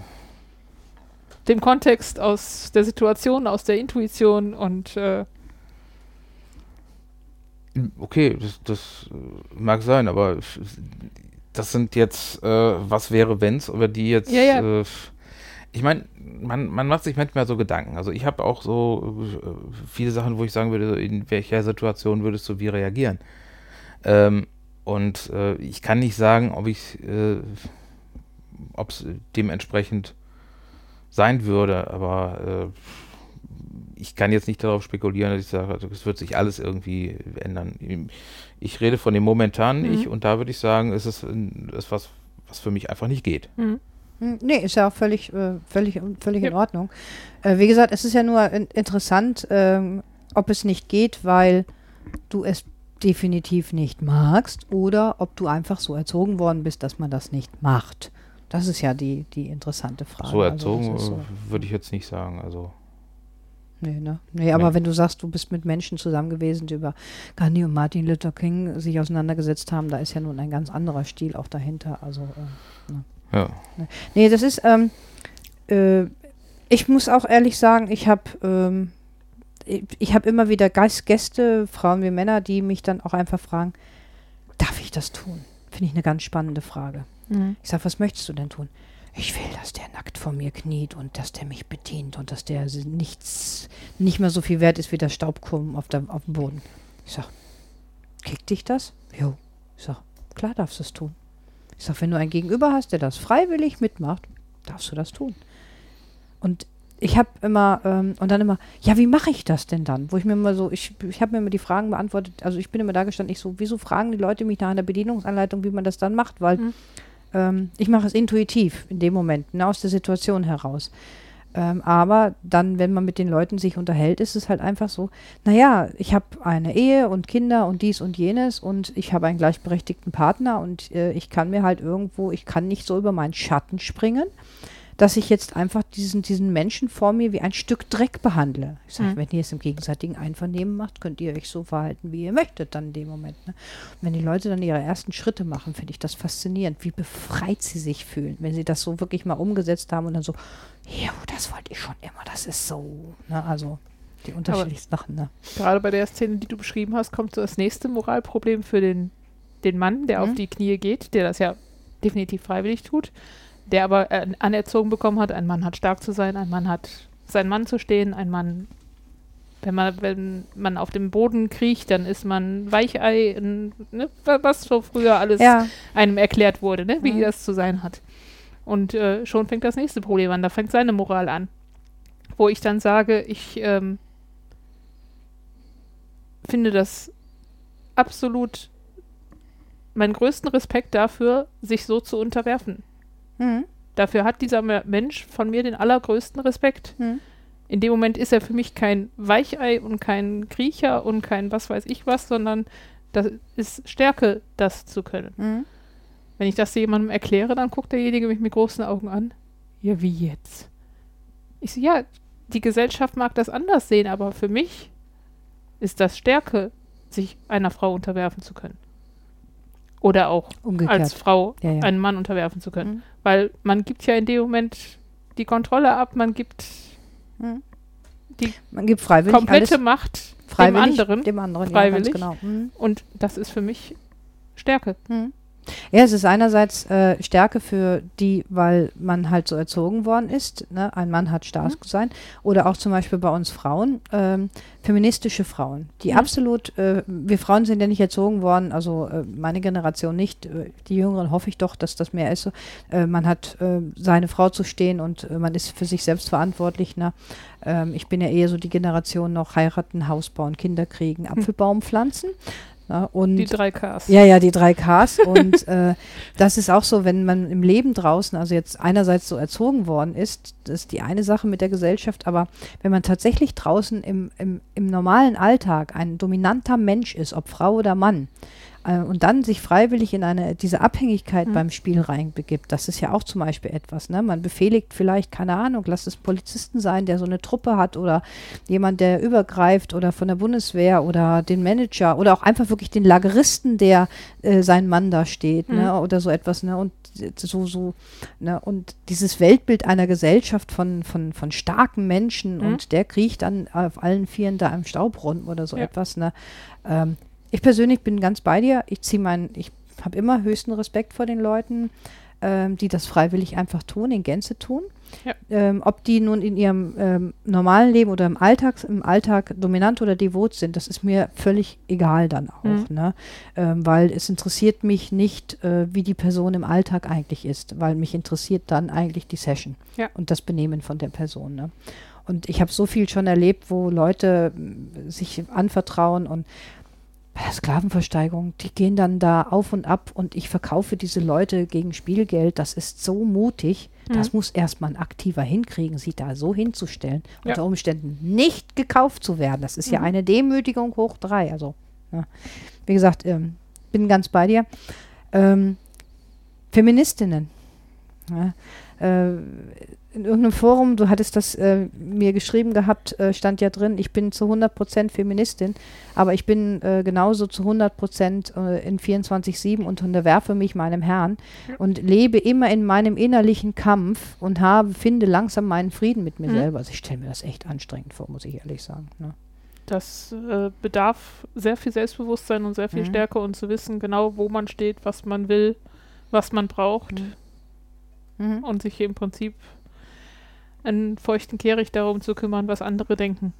dem Kontext, aus der Situation, aus der Intuition und äh, okay, das, das äh, mag sein, aber das sind jetzt, äh, was wäre, wenn's, aber die jetzt, Ja, ja. Äh, ich meine, man, man macht sich manchmal so Gedanken. Also ich habe auch so äh, viele Sachen, wo ich sagen würde, in welcher Situation würdest du wie reagieren? Ähm, und äh, ich kann nicht sagen, ob ich, ob es dementsprechend sein würde, aber äh, ich kann jetzt nicht darauf spekulieren, dass ich sage, also es wird sich alles irgendwie ändern. Ich rede von dem momentanen Mhm. Ich und da würde ich sagen, es ist, was, was für mich einfach nicht geht. hm. Hm, Nee, ist ja auch völlig, äh, völlig, völlig in Ja. Ordnung. Äh, wie gesagt, es ist ja nur in interessant, ähm, ob es nicht geht, weil du es definitiv nicht magst oder ob du einfach so erzogen worden bist, dass man das nicht macht. Das ist ja die, die interessante Frage. so Also erzogen ist so. würde ich jetzt nicht sagen. Also Nee, ne? Nee, aber Nee. wenn du sagst, du bist mit Menschen zusammen gewesen, die über Gandhi und Martin Luther King sich auseinandergesetzt haben, da ist ja nun ein ganz anderer Stil auch dahinter. Also äh, ja. Nee, das ist, ähm, äh, ich muss auch ehrlich sagen, ich habe ähm, ich, ich habe immer wieder Geist Gäste, Frauen wie Männer, die mich dann auch einfach fragen, darf ich das tun? Finde ich eine ganz spannende Frage. Mhm. Ich sage, was möchtest du denn tun? Ich will, dass der nackt vor mir kniet und dass der mich bedient und dass der nichts, nicht mehr so viel wert ist wie der Staubkorn auf, der, auf dem Boden. Ich sage, kickt dich das? Jo. Ich sage, klar darfst du es tun. Ich sage, wenn du einen Gegenüber hast, der das freiwillig mitmacht, darfst du das tun. Und ich habe immer, ähm, und dann immer, ja, wie mache ich das denn dann? Wo ich mir immer so, ich, ich habe mir immer die Fragen beantwortet, also ich bin immer da gestanden, ich so, wieso fragen die Leute mich nach einer Bedienungsanleitung, wie man das dann macht? Weil Mhm. Ähm, ich mache es intuitiv in dem Moment, ne, aus der Situation heraus. Ähm, aber dann, wenn man mit den Leuten sich unterhält, ist es halt einfach so, naja, ich habe eine Ehe und Kinder und dies und jenes und ich habe einen gleichberechtigten Partner und äh, ich kann mir halt irgendwo, ich kann nicht so über meinen Schatten springen, dass ich jetzt einfach diesen, diesen Menschen vor mir wie ein Stück Dreck behandle. Ich sage, Mhm. wenn ihr es im gegenseitigen Einvernehmen macht, könnt ihr euch so verhalten, wie ihr möchtet dann in dem Moment. Ne? Und wenn die Leute dann ihre ersten Schritte machen, finde ich das faszinierend, wie befreit sie sich fühlen, wenn sie das so wirklich mal umgesetzt haben und dann so, ja, das wollte ich schon immer, das ist so. Ne? Also die unterschiedlichsten Sachen. Ne? Gerade bei der Szene, die du beschrieben hast, kommt so das nächste Moralproblem für den, den Mann, der auf Mhm. die Knie geht, der das ja definitiv freiwillig tut, der aber äh, anerzogen bekommen hat, ein Mann hat stark zu sein, ein Mann hat sein Mann zu stehen, ein Mann, wenn man, wenn man auf dem Boden kriecht, dann ist man Weichei, ein, ne, wa- was so früher alles Ja, einem erklärt wurde, ne, wie Mhm. das zu sein hat. Und äh, schon fängt das nächste Problem an, da fängt seine Moral an. Wo ich dann sage, ich ähm, finde das absolut meinen größten Respekt dafür, sich so zu unterwerfen. Mhm. Dafür hat dieser Me- Mensch von mir den allergrößten Respekt. Mhm. In dem Moment ist er für mich kein Weichei und kein Kriecher und kein was weiß ich was, sondern das ist Stärke, das zu können. Mhm. Wenn ich das jemandem erkläre, dann guckt derjenige mich mit großen Augen an. Ja, wie jetzt? Ich so, ja, die Gesellschaft mag das anders sehen, aber für mich ist das Stärke, sich einer Frau unterwerfen zu können. Oder auch umgekehrt. als Frau Ja, ja. einen Mann unterwerfen zu können. Mhm. Weil man gibt ja in dem Moment die Kontrolle ab, man gibt Mhm. die Man gibt freiwillig komplette Macht freiwillig dem anderen. dem anderen freiwillig. Ja, genau. Mhm. Und das ist für mich Stärke. Mhm. Ja, es ist einerseits äh, Stärke für die, weil man halt so erzogen worden ist. Ne? Ein Mann hat stark mhm. sein. Oder auch zum Beispiel bei uns Frauen, ähm, feministische Frauen, die mhm. absolut, äh, wir Frauen sind ja nicht erzogen worden, also äh, meine Generation nicht, äh, die Jüngeren hoffe ich doch, dass das mehr ist. So. Äh, man hat äh, seine Frau zu stehen und man ist für sich selbst verantwortlich. Ne? Ähm, ich bin ja eher so die Generation noch heiraten, Haus bauen, Kinder kriegen, hm. Apfelbaum pflanzen. Ja, und die drei Ks. Ja, ja, die drei Ks. und (laughs) äh, das ist auch so, wenn man im Leben draußen, also jetzt einerseits so erzogen worden ist, das ist die eine Sache mit der Gesellschaft, aber wenn man tatsächlich draußen im, im, im normalen Alltag ein dominanter Mensch ist, ob Frau oder Mann, äh, und dann sich freiwillig in eine, diese Abhängigkeit mhm. beim Spiel reinbegibt, das ist ja auch zum Beispiel etwas. Ne? Man befehligt vielleicht, keine Ahnung, lass es Polizisten sein, der so eine Truppe hat oder jemand, der übergreift oder von der Bundeswehr oder den Manager oder auch einfach wirklich den Lageristen, der äh, sein Mann da steht ne? mhm. ne? oder so etwas. Ne? Und so, so, ne? und dieses Weltbild einer Gesellschaft von, von, von starken Menschen mhm. und der kriecht dann auf allen Vieren da im Staub rum oder so ja. etwas. Ne? Ähm, ich persönlich bin ganz bei dir. Ich ziehe meinen, ich habe immer höchsten Respekt vor den Leuten, ähm, die das freiwillig einfach tun, in Gänze tun. Ja. Ähm, ob die nun in ihrem ähm, normalen Leben oder im Alltag, im Alltag dominant oder devot sind, das ist mir völlig egal dann auch, mhm. ne? Ähm, weil es interessiert mich nicht, äh, wie die Person im Alltag eigentlich ist, weil mich interessiert dann eigentlich die Session ja. und das Benehmen von der Person. Ne? Und ich habe so viel schon erlebt, wo Leute sich anvertrauen und Sklavenversteigerung, die gehen dann da auf und ab und ich verkaufe diese Leute gegen Spielgeld. Das ist so mutig. Mhm. Das muss erstmal ein Aktiver hinkriegen, sich da so hinzustellen, ja. unter Umständen nicht gekauft zu werden. Das ist mhm. ja eine Demütigung hoch drei. Also, ja. wie gesagt, ähm, bin ganz bei dir. Ähm, Feministinnen. Ja, äh, in irgendeinem Forum, du hattest das äh, mir geschrieben gehabt, äh, stand ja drin, ich bin zu 100% Feministin, aber ich bin äh, genauso zu 100% äh, in 24-7 und unterwerfe mich meinem Herrn und lebe immer in meinem innerlichen Kampf und habe, finde langsam meinen Frieden mit mir mhm. selber. Also ich stelle mir das echt anstrengend vor, muss ich ehrlich sagen. Ne? Das äh, bedarf sehr viel Selbstbewusstsein und sehr viel mhm. Stärke und zu wissen genau, wo man steht, was man will, was man braucht. Mhm. Mhm. Und sich im Prinzip einen feuchten Kehricht darum zu kümmern, was andere denken.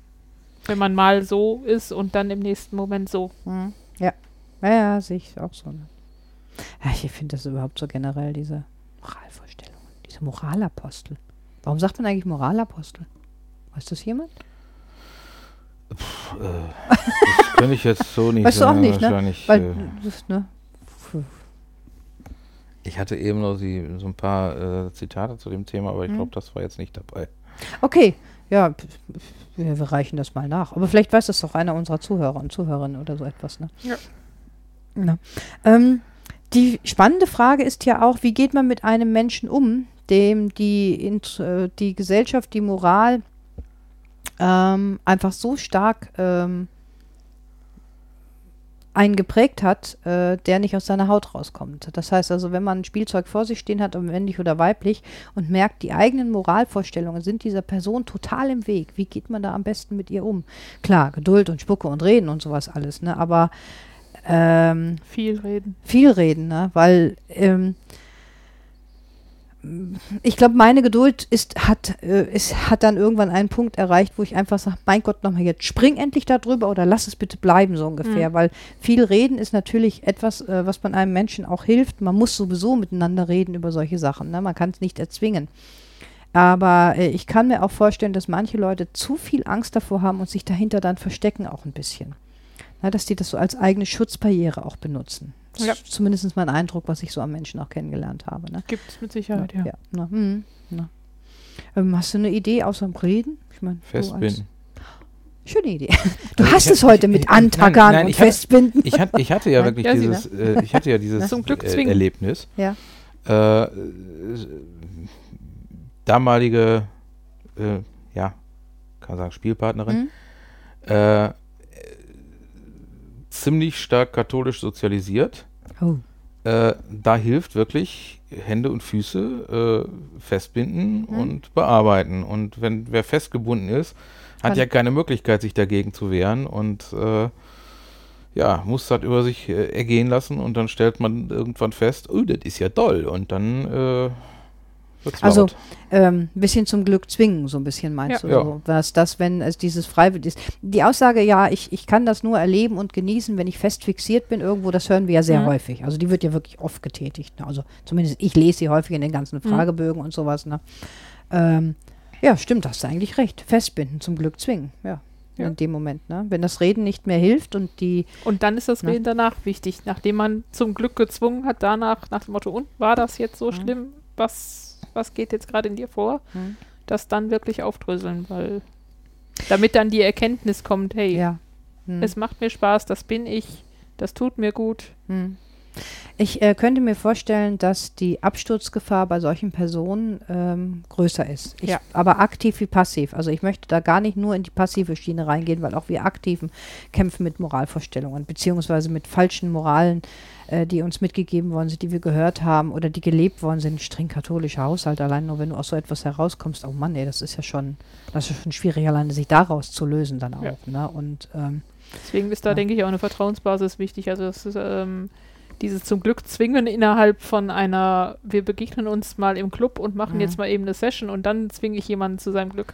Wenn man mal so ist und dann im nächsten Moment so. Mhm. Ja. Ja, ja, sehe ich auch so. Ne? Ja, ich finde das überhaupt so generell, diese Moralvorstellungen, diese Moralapostel. Warum sagt man eigentlich Moralapostel? Weiß das jemand? Puh, äh, das kann ich jetzt so nicht weißt sagen. Weißt du auch nicht, ne? Weil, äh, das, ne? Ich hatte eben noch die, so ein paar äh, Zitate zu dem Thema, aber ich glaube, mhm. das war jetzt nicht dabei. Okay, ja, wir, wir, reichen das mal nach. Aber vielleicht weiß das doch einer unserer Zuhörer und Zuhörerinnen oder so etwas. Ne? Ja. ja. Ähm, die spannende Frage ist ja auch, wie geht man mit einem Menschen um, dem die, äh, die Gesellschaft, die Moral ähm, einfach so stark ähm, einen geprägt hat, äh, der nicht aus seiner Haut rauskommt. Das heißt also, wenn man ein Spielzeug vor sich stehen hat, ob männlich oder weiblich, und merkt, die eigenen Moralvorstellungen sind dieser Person total im Weg, wie geht man da am besten mit ihr um? Klar, Geduld und Spucke und Reden und sowas alles, ne? aber ähm, viel reden. Viel reden, ne? weil ähm, ich glaube, meine Geduld ist, hat, äh, ist, hat dann irgendwann einen Punkt erreicht, wo ich einfach sage, mein Gott, nochmal jetzt spring endlich da drüber oder lass es bitte bleiben, so ungefähr. Mhm. Weil viel reden ist natürlich etwas, äh, was man einem Menschen auch hilft. Man muss sowieso miteinander reden über solche Sachen. Ne? Man kann es nicht erzwingen. Aber äh, ich kann mir auch vorstellen, dass manche Leute zu viel Angst davor haben und sich dahinter dann verstecken auch ein bisschen. Na, dass die das so als eigene Schutzbarriere auch benutzen. Das ja. ist zumindest mein Eindruck, was ich so am Menschen auch kennengelernt habe. Ne? Gibt es mit Sicherheit, ja. ja. Na, mh, na. Ähm, hast du eine Idee außer dem Reden? Ich meine, Festbinden. Schöne Idee. (laughs) Du also hast es heute mit Antackern (laughs) nein, nein, und Festbinden. ich, hatte, ich hatte ja (laughs) wirklich ja, dieses, äh, ich hatte ja dieses äh, Erlebnis. Ja. Äh, damalige, äh, ja, kann man sagen, Spielpartnerin. Mhm. Ziemlich stark katholisch sozialisiert. Oh. Äh, da hilft wirklich Hände und Füße äh, festbinden mhm. und bearbeiten. Und wenn wer festgebunden ist, hat Kann ja keine Möglichkeit, sich dagegen zu wehren. Und äh, ja, muss das über sich äh, ergehen lassen und dann stellt man irgendwann fest, oh, das ist ja toll und dann äh, wird's Also ein ähm, bisschen zum Glück zwingen, so ein bisschen meinst Ja. du Ja. so. Was das, wenn es dieses freiwillig ist. Die Aussage, ja, ich, ich kann das nur erleben und genießen, wenn ich fest fixiert bin irgendwo, das hören wir ja sehr Mhm. häufig. Also die wird ja wirklich oft getätigt. Ne? Also zumindest ich lese sie häufig in den ganzen Mhm. Fragebögen und sowas. Ne? Ähm, ja, stimmt, hast du eigentlich recht. Festbinden, zum Glück zwingen, ja. Ja. In dem Moment, ne? Wenn das Reden nicht mehr hilft und die, Und dann ist das Ne? Reden danach wichtig, nachdem man zum Glück gezwungen hat, danach nach dem Motto, und war das jetzt so Mhm. schlimm? Was, was geht jetzt gerade in dir vor? Mhm. Das dann wirklich aufdröseln, weil damit dann die Erkenntnis kommt, hey, ja. Hm. es macht mir Spaß, das bin ich, das tut mir gut. Hm. Ich äh, könnte mir vorstellen, dass die Absturzgefahr bei solchen Personen ähm, größer ist. Ich, Ja. Aber aktiv wie passiv. Also ich möchte da gar nicht nur in die passive Schiene reingehen, weil auch wir Aktiven kämpfen mit Moralvorstellungen, beziehungsweise mit falschen Moralen, äh, die uns mitgegeben worden sind, die wir gehört haben oder die gelebt worden sind. Streng katholischer Haushalt, allein nur wenn du aus so etwas herauskommst, oh Mann, ey, das ist ja schon, das ist schon schwierig, alleine sich daraus zu lösen dann auch. Ja. Ne? Und ähm, Deswegen ist da, Ja. denke ich, auch eine Vertrauensbasis wichtig. Also das ist, ähm, dieses zum Glück zwingen innerhalb von einer, wir begegnen uns mal im Club und machen Mhm. jetzt mal eben eine Session und dann zwinge ich jemanden zu seinem Glück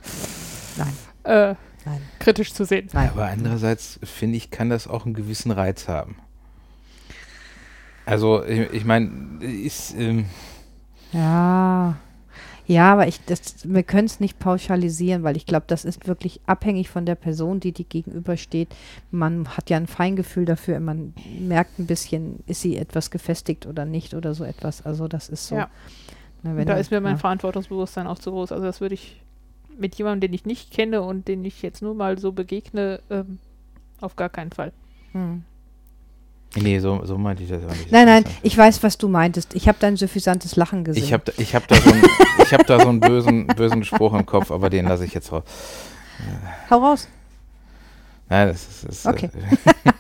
nein, äh, nein, kritisch zu sehen. nein. Aber andererseits finde ich, kann das auch einen gewissen Reiz haben. Also, ich, ich meine, ist, ähm, Ja, ja, aber ich, das, wir können es nicht pauschalisieren, weil ich glaube, das ist wirklich abhängig von der Person, die die gegenübersteht. Man hat ja ein Feingefühl dafür, man merkt ein bisschen, ist sie etwas gefestigt oder nicht oder so etwas. Also das ist so. Ja. Wenn da du- ist mir mein ja. Verantwortungsbewusstsein auch zu groß. Also das würde ich mit jemandem, den ich nicht kenne und den ich jetzt nur mal so begegne, ähm, auf gar keinen Fall. Hm. Nee, so, so meinte ich das auch nicht. Nein, nein, ich weiß, was du meintest. Ich habe dein suffisantes Lachen gesehen. Ich habe ich hab da so einen, ich hab da so einen bösen, bösen Spruch im Kopf, aber den lasse ich jetzt raus. Hau raus, Nein, das ist, ist Okay. äh,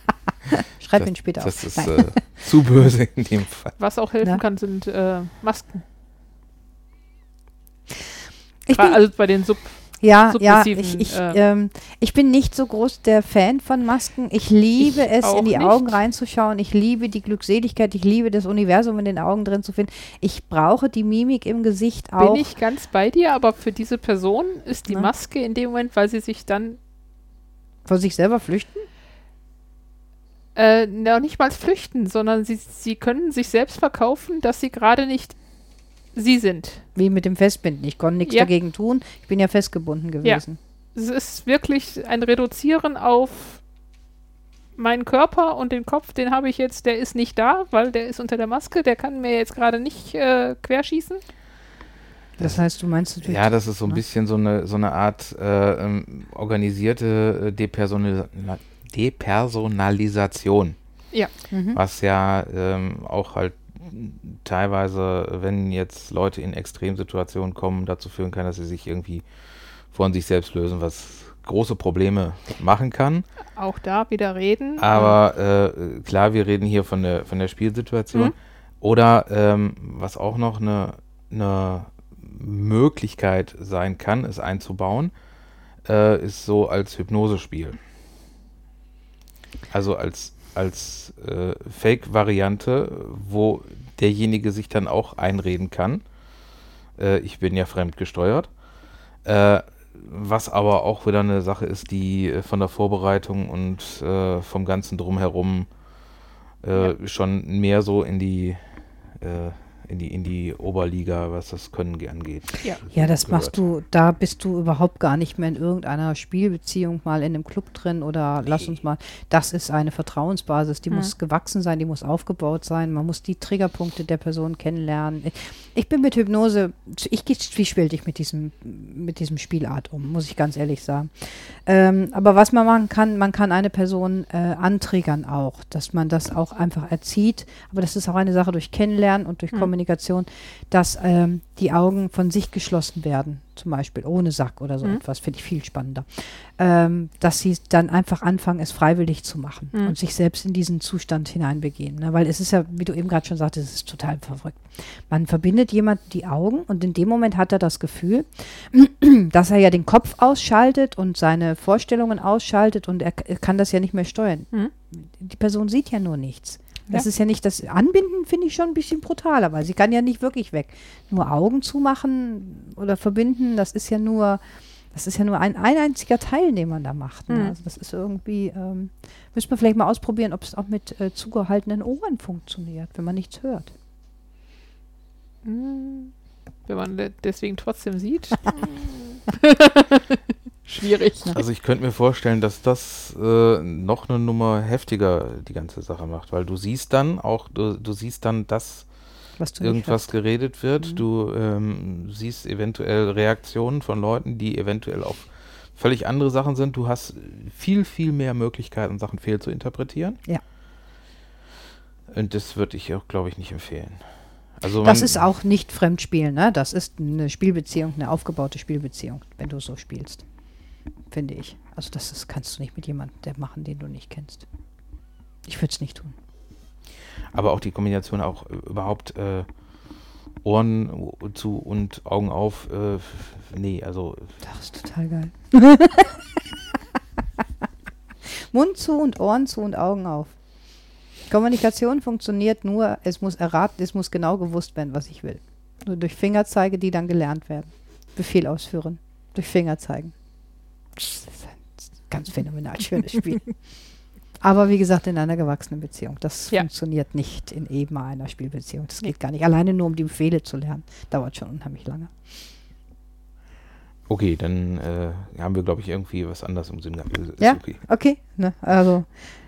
(laughs) schreib das, ihn später das auf. ist Nein. äh, zu böse in dem Fall. Was auch helfen Ja. kann, sind äh, Masken. ich also bei den Sub. Ja, ja, ich, ich, äh, ähm, ich bin nicht so groß der Fan von Masken. Ich liebe Ich es, in die nicht. Augen reinzuschauen. Ich liebe die Glückseligkeit. Ich liebe das Universum in den Augen drin zu finden. Ich brauche die Mimik im Gesicht auch. Bin ich ganz bei dir, aber für diese Person ist die Ne? Maske in dem Moment, weil sie sich dann Vor sich selber flüchten? äh, noch nicht mal flüchten, sondern sie, sie können sich selbst verkaufen, dass sie gerade nicht sie sind. Wie mit dem Festbinden. Ich konnte nichts Ja. dagegen tun. Ich bin ja festgebunden gewesen. Es ist wirklich ein Reduzieren auf meinen Körper und den Kopf, den habe ich jetzt, der ist nicht da, weil der ist unter der Maske, der kann mir jetzt gerade nicht äh, querschießen. Das heißt, du meinst natürlich. Ja, das ist so ein Ne? bisschen so eine, so eine Art äh, ähm, organisierte äh, Depersonal Depersonalisation, Mhm. was ja ähm, auch halt teilweise, wenn jetzt Leute in Extremsituationen kommen, dazu führen kann, dass sie sich irgendwie von sich selbst lösen, was große Probleme machen kann. Auch da wieder reden. Aber äh, klar, wir reden hier von der, von der Spielsituation. Mhm. Oder ähm, was auch noch eine, eine Möglichkeit sein kann, es einzubauen, äh, ist so als Hypnosespiel. Also als, als äh, Fake-Variante, wo derjenige sich dann auch einreden kann. Äh, ich bin ja fremdgesteuert. Äh, was aber auch wieder eine Sache ist, die äh, von der Vorbereitung und äh, vom ganzen Drumherum äh, schon mehr so in die, in die in die Oberliga, was das Können angeht. Ja. Ja, das gehört. machst du, da bist du überhaupt gar nicht mehr in irgendeiner Spielbeziehung mal in einem Club drin oder lass uns mal, das ist eine Vertrauensbasis, die Hm. muss gewachsen sein, die muss aufgebaut sein, man muss die Triggerpunkte der Person kennenlernen. Ich, ich bin mit Hypnose, ich gehe zwiespältig mit diesem, mit diesem Spielart um, muss ich ganz ehrlich sagen. Ähm, aber was man machen kann, man kann eine Person äh, antriggern auch, dass man das auch einfach erzieht, aber das ist auch eine Sache durch Kennenlernen und durch Hm. Kommunikation Kommunikation, dass ähm, die Augen von sich geschlossen werden, zum Beispiel ohne Sack oder so Mhm. etwas, finde ich viel spannender. Ähm, dass sie dann einfach anfangen, es freiwillig zu machen Mhm. und sich selbst in diesen Zustand hineinbegeben. Ne? Weil es ist ja, wie du eben gerade schon sagtest, es ist total verrückt. Man verbindet jemand die Augen und in dem Moment hat er das Gefühl, (clears throat) dass er ja den Kopf ausschaltet und seine Vorstellungen ausschaltet und er, er kann das ja nicht mehr steuern. Mhm. Die Person sieht ja nur nichts. Das Ja. ist ja nicht das Anbinden, finde ich schon ein bisschen brutaler, weil sie kann ja nicht wirklich weg. Nur Augen zumachen oder verbinden, das ist ja nur, das ist ja nur ein, ein einziger Teil, den man da macht. Ne? Mhm. Also das ist irgendwie, ähm, müsste man vielleicht mal ausprobieren, ob es auch mit äh, zugehaltenen Ohren funktioniert, wenn man nichts hört. Hm, Wenn man de- deswegen trotzdem sieht. (laughs) (laughs) Schwierig. Also ich könnte mir vorstellen, dass das äh, noch eine Nummer heftiger die ganze Sache macht, weil du siehst dann auch, du, du siehst dann, dass irgendwas geredet wird, Mhm. du ähm, siehst eventuell Reaktionen von Leuten, die eventuell auf völlig andere Sachen sind. Du hast viel, viel mehr Möglichkeiten, Sachen fehl zu interpretieren. Ja. Und das würde ich auch, glaube ich, nicht empfehlen. Also Das ist auch nicht Fremdspielen, ne? Das ist eine Spielbeziehung, eine aufgebaute Spielbeziehung, wenn du so spielst. Finde ich. Also das ist, kannst du nicht mit jemandem der machen, den du nicht kennst. Ich würde es nicht tun. Aber auch die Kombination auch äh, überhaupt äh, Ohren zu und Augen auf. Äh, nee, also Das ist total geil. (laughs) Mund zu und Ohren zu und Augen auf. Kommunikation funktioniert nur, es muss erraten, es muss genau gewusst werden, was ich will. Nur durch Fingerzeige, die dann gelernt werden. Befehl ausführen. Durch Finger zeigen. Das ist ein ganz phänomenal schönes Spiel. (laughs) Aber wie gesagt, in einer gewachsenen Beziehung. Das Ja. funktioniert nicht in eben einer Spielbeziehung. Das Nee. geht gar nicht. Alleine nur um die Befehle zu lernen. Dauert schon unheimlich lange. okay, dann äh, haben wir, glaube ich, irgendwie was anderes im Sinn gehabt. Ist Ja? okay. Okay, ne? also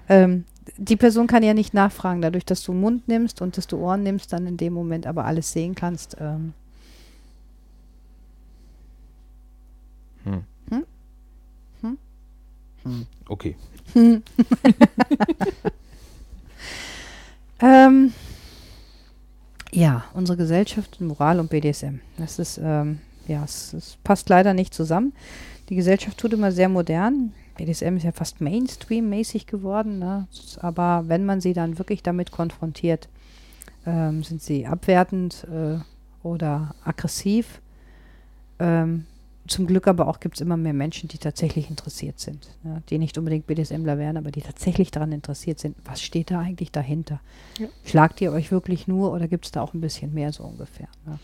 ähm, die Person kann ja nicht nachfragen, dadurch, dass du Mund nimmst und dass du Ohren nimmst, dann in dem Moment aber alles sehen kannst. Ähm, Hm. Hm? Hm? Okay. (laughs) ähm, ja, unsere Gesellschaft, Moral und BDSM. Das ist, ähm, ja, es, es passt leider nicht zusammen. Die Gesellschaft tut immer sehr modern. BDSM ist ja fast Mainstream-mäßig geworden, ne? Aber wenn man sie dann wirklich damit konfrontiert, ähm, sind sie abwertend äh, oder aggressiv. Ähm, zum Glück aber auch gibt es immer mehr Menschen, die tatsächlich interessiert sind. Ne? Die nicht unbedingt BDSMler werden, aber die tatsächlich daran interessiert sind. Was steht da eigentlich dahinter? Ja. Schlagt ihr euch wirklich nur oder gibt es da auch ein bisschen mehr so ungefähr? Ne?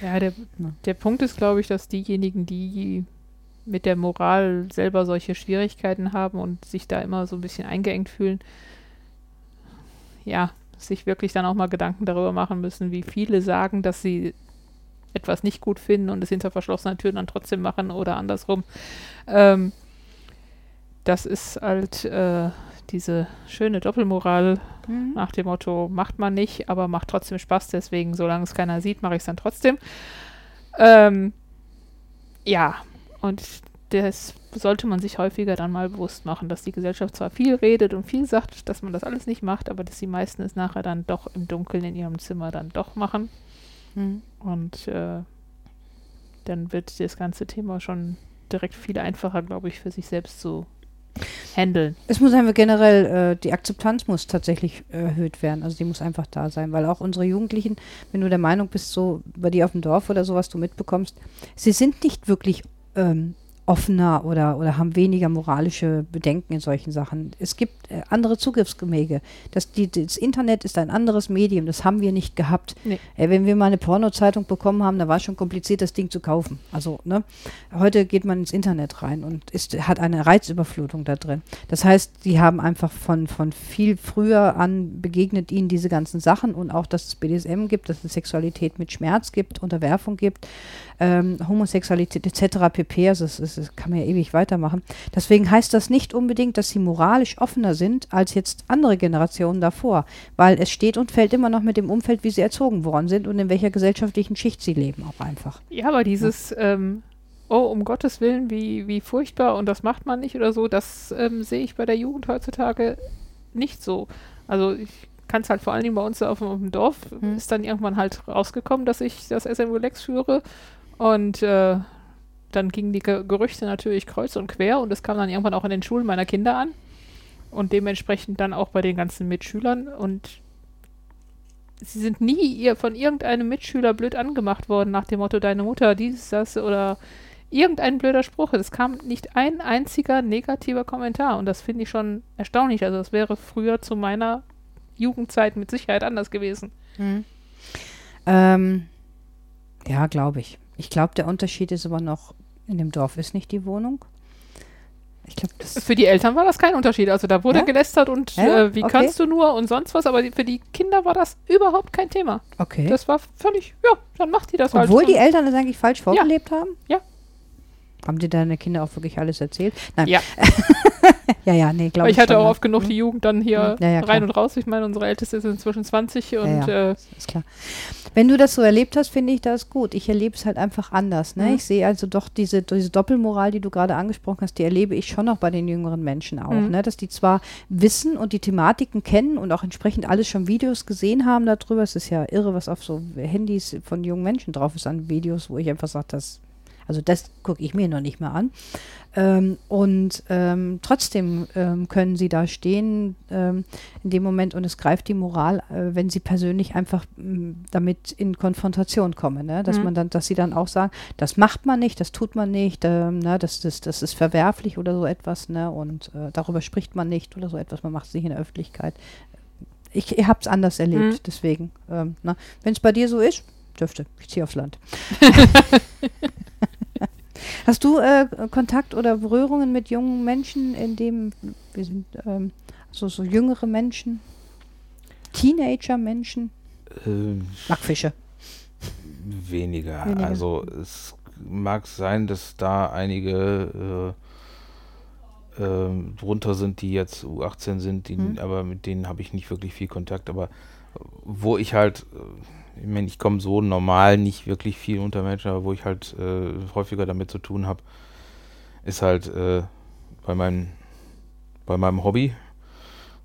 Ja, der, Ja. der Punkt ist, glaube ich, dass diejenigen, die mit der Moral selber solche Schwierigkeiten haben und sich da immer so ein bisschen eingeengt fühlen, ja, sich wirklich dann auch mal Gedanken darüber machen müssen, wie viele sagen, dass sie etwas nicht gut finden und es hinter verschlossenen Türen dann trotzdem machen oder andersrum. Ähm, das ist halt äh, diese schöne Doppelmoral nach dem Motto, macht man nicht, aber macht trotzdem Spaß, deswegen, solange es keiner sieht, mache ich es dann trotzdem. Ähm, ja, und das sollte man sich häufiger dann mal bewusst machen, dass die Gesellschaft zwar viel redet und viel sagt, dass man das alles nicht macht, aber dass die meisten es nachher dann doch im Dunkeln in ihrem Zimmer dann doch machen. Mhm. Und äh, dann wird das ganze Thema schon direkt viel einfacher, glaube ich, für sich selbst zu handeln. Es muss einfach generell, äh, die Akzeptanz muss tatsächlich erhöht werden. Also die muss einfach da sein, weil auch unsere Jugendlichen, wenn du der Meinung bist, so bei dir auf dem Dorf oder so, was du mitbekommst, sie sind nicht wirklich ähm, offener oder, oder haben weniger moralische Bedenken in solchen Sachen. Es gibt äh, andere Zugriffswege. Das, die, das Internet ist ein anderes Medium, das haben wir nicht gehabt. Nee. Äh, wenn wir mal eine Pornozeitung bekommen haben, da war es schon kompliziert, das Ding zu kaufen. Also, ne? Heute geht man ins Internet rein und ist, hat eine Reizüberflutung da drin. Das heißt, die haben einfach von, von viel früher an begegnet ihnen diese ganzen Sachen und auch, dass es BDSM gibt, dass es Sexualität mit Schmerz gibt, Unterwerfung gibt, ähm, Homosexualität etc. pp. Also es, es, es kann man ja ewig weitermachen. Deswegen heißt das nicht unbedingt, dass sie moralisch offener sind als jetzt andere Generationen davor, weil es steht und fällt immer noch mit dem Umfeld, wie sie erzogen worden sind und in welcher gesellschaftlichen Schicht sie leben auch einfach. Ja, aber dieses, ähm, oh, um Gottes Willen, wie, wie furchtbar und das macht man nicht oder so, das ähm, sehe ich bei der Jugend heutzutage nicht so. Also ich kann es halt vor allen Dingen bei uns auf, auf dem Dorf, Mhm. ist dann irgendwann halt rausgekommen, dass ich das SMU Lex führe. Und äh, dann gingen die Ge Gerüchte natürlich kreuz und quer und es kam dann irgendwann auch in den Schulen meiner Kinder an. Und dementsprechend dann auch bei den ganzen Mitschülern. Und sie sind nie von irgendeinem Mitschüler blöd angemacht worden, nach dem Motto, deine Mutter, dies, das oder irgendein blöder Spruch. Es kam nicht ein einziger negativer Kommentar. Und das finde ich schon erstaunlich. Also das wäre früher zu meiner Jugendzeit mit Sicherheit anders gewesen. Mhm. Ähm, ja, glaube ich. Ich glaube, der Unterschied ist aber noch, in dem Dorf ist nicht die Wohnung. Ich glaube, das Für die Eltern war das kein Unterschied. Also da wurde Ja? gelästert und Ja? äh, wie Okay. kannst du nur und sonst was, aber die, für die Kinder war das überhaupt kein Thema. okay. Das war völlig, ja, dann macht die das halt. Obwohl die Eltern das eigentlich falsch vorgelebt haben? Ja. Haben dir deine Kinder auch wirklich alles erzählt? Nein. Ja. (laughs) (laughs) ja, ja, nee, glaube ich. ich hatte auch oft genug die Jugend dann hier Ja, ja, klar. rein und raus. Ich meine, unsere Älteste ist inzwischen 20 und ja. Äh, Ist klar. Wenn du das so erlebt hast, finde ich das gut. Ich erlebe es halt einfach anders. Ne? Mhm. Ich sehe also doch diese, diese Doppelmoral, die du gerade angesprochen hast, die erlebe ich schon noch bei den jüngeren Menschen auch. Mhm. Ne? Dass die zwar wissen und die Thematiken kennen und auch entsprechend alles schon Videos gesehen haben darüber. Es ist ja irre, was auf so Handys von jungen Menschen drauf ist an Videos, wo ich einfach sage, das, also das gucke ich mir noch nicht mal an. Ähm, und ähm, trotzdem ähm, können sie da stehen ähm, in dem Moment und es greift die Moral, äh, wenn sie persönlich einfach m, damit in Konfrontation kommen. Ne? Dass Mhm. man dann, dass sie dann auch sagen, das macht man nicht, das tut man nicht, ähm, ne? das, das, das ist verwerflich oder so etwas, ne? Und äh, darüber spricht man nicht oder so etwas, man macht es nicht in der Öffentlichkeit. Ich, ich habe es anders erlebt, Mhm. deswegen. Ähm, ne? Wenn es bei dir so ist, dürfte. Ich ziehe aufs Land. (laughs) (laughs) Hast du äh, Kontakt oder Berührungen mit jungen Menschen, in dem wir sind ähm, so, so jüngere Menschen, Teenager-Menschen, Ähm, Backfische? weniger. Weniger. Also es mag sein, dass da einige äh, ähm, drunter sind, die jetzt U18 sind, die, Mhm. aber mit denen habe ich nicht wirklich viel Kontakt. Aber wo ich halt, äh, ich meine, ich komme so normal nicht wirklich viel unter Menschen, aber wo ich halt äh, häufiger damit zu tun habe, ist halt äh, bei, meinem, bei meinem Hobby,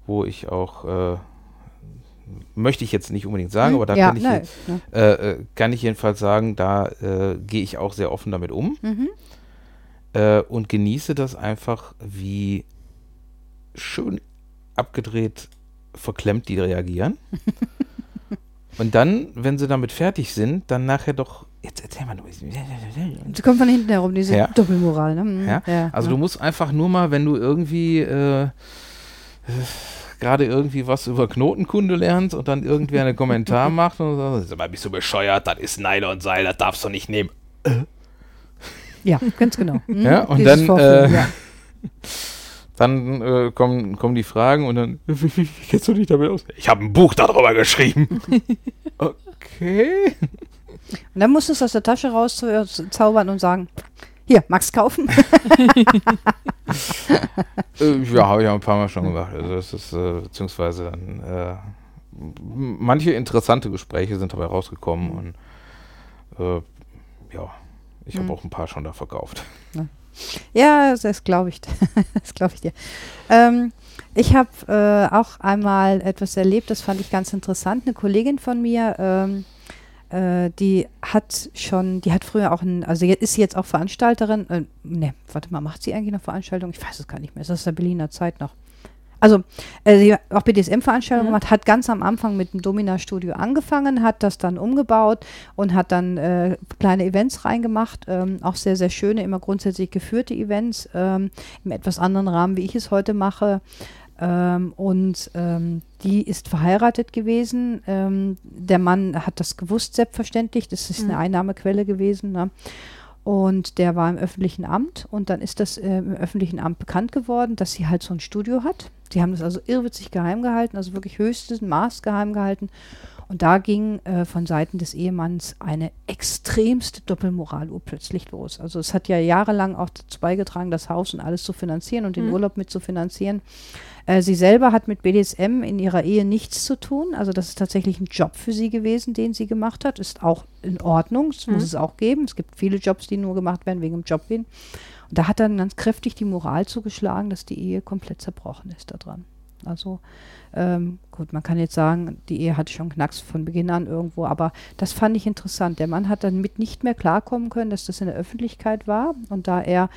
wo ich auch, äh, möchte ich jetzt nicht unbedingt sagen, aber da ja, kann ich nein, ne? kann ich jedenfalls sagen, da äh, gehe ich auch sehr offen damit um Mhm. und genieße das einfach, wie schön abgedreht, verklemmt die reagieren. (laughs) und dann, wenn sie damit fertig sind, dann nachher doch, jetzt erzähl mal bisschen. Sie kommt von hinten herum, diese Ja. Doppelmoral. Ne? Mhm. Ja, Also ja. du musst einfach nur mal, wenn du irgendwie äh, äh, gerade irgendwie was über Knotenkunde lernst und dann irgendwer einen Kommentar (laughs) macht und so, sag mal, bist du bescheuert, das ist Nylonseil, das darfst du nicht nehmen. Ja, ganz genau. (laughs) Mhm. Ja, und Dieses dann, Vorführen, äh, ja. (laughs) Dann äh, kommen, kommen die Fragen und dann, wie, wie, wie kennst du dich damit aus? Ich habe ein Buch darüber geschrieben. (laughs) okay. Und dann musst du es aus der Tasche rauszaubern und sagen, hier, magst du kaufen? (laughs) (laughs) Äh, ja, habe ich auch ein paar Mal schon gemacht. Also das ist, äh, beziehungsweise dann, äh, manche interessante Gespräche sind dabei rausgekommen und äh, ja, ich habe Mhm. auch ein paar schon da verkauft. Ja, das- glaube ich. (laughs) das glaube ich dir. Ähm, ich habe äh, auch einmal etwas erlebt, das fand ich ganz interessant. Eine Kollegin von mir, ähm, äh, die hat schon, die hat früher auch ein, also ist sie jetzt auch Veranstalterin. Äh, ne, warte mal, macht sie eigentlich noch Veranstaltungen? Ich weiß es gar nicht mehr. Ist das der Berliner Zeit noch? Also, äh, sie hat auch BDSM-Veranstaltungen Mhm. gemacht, hat ganz am Anfang mit dem Domina-Studio angefangen, hat das dann umgebaut und hat dann äh, kleine Events reingemacht, ähm, auch sehr, sehr schöne, immer grundsätzlich geführte Events, ähm, im etwas anderen Rahmen, wie ich es heute mache. Ähm, und ähm, die ist verheiratet gewesen. Ähm, der Mann hat das gewusst, selbstverständlich. Das ist Mhm. eine Einnahmequelle gewesen. Ne? Und der war im öffentlichen Amt und dann ist das äh, im öffentlichen Amt bekannt geworden, dass sie halt so ein Studio hat. Sie haben das also irrwitzig geheim gehalten, also wirklich höchstes Maß geheim gehalten. Und da ging äh, von Seiten des Ehemanns eine extremste Doppelmoral urplötzlich los. Also es hat ja jahrelang auch dazu beigetragen, das Haus und alles zu finanzieren und den Mhm. Urlaub mit zu finanzieren. Äh, sie selber hat mit BDSM in ihrer Ehe nichts zu tun. Also das ist tatsächlich ein Job für sie gewesen, den sie gemacht hat. Ist auch in Ordnung, das muss Mhm. es auch geben. Es gibt viele Jobs, die nur gemacht werden wegen dem Job. Und da hat dann ganz kräftig die Moral zugeschlagen, dass die Ehe komplett zerbrochen ist daran. Also ähm, gut, man kann jetzt sagen, die Ehe hatte schon Knacks von Beginn an irgendwo, aber das fand ich interessant. Der Mann hat dann mit nicht mehr klarkommen können, dass das in der Öffentlichkeit war. Und da er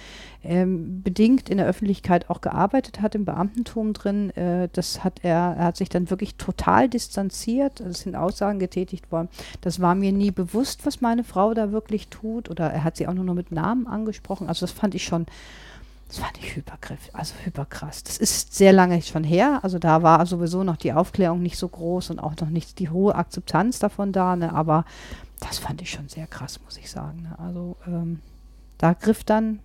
ähm, bedingt in der Öffentlichkeit auch gearbeitet hat, im Beamtentum drin, äh, das hat er, er hat sich dann wirklich total distanziert. Es sind Aussagen getätigt worden. Das war mir nie bewusst, was meine Frau da wirklich tut. Oder er hat sie auch nur noch mit Namen angesprochen. Also das fand ich schon das fand ich hypergriff, also hyperkrass. Das ist sehr lange schon her. Also da war sowieso noch die Aufklärung nicht so groß und auch noch nicht die hohe Akzeptanz davon da. Ne? Aber das fand ich schon sehr krass, muss ich sagen. Ne? Also ähm, da griff dann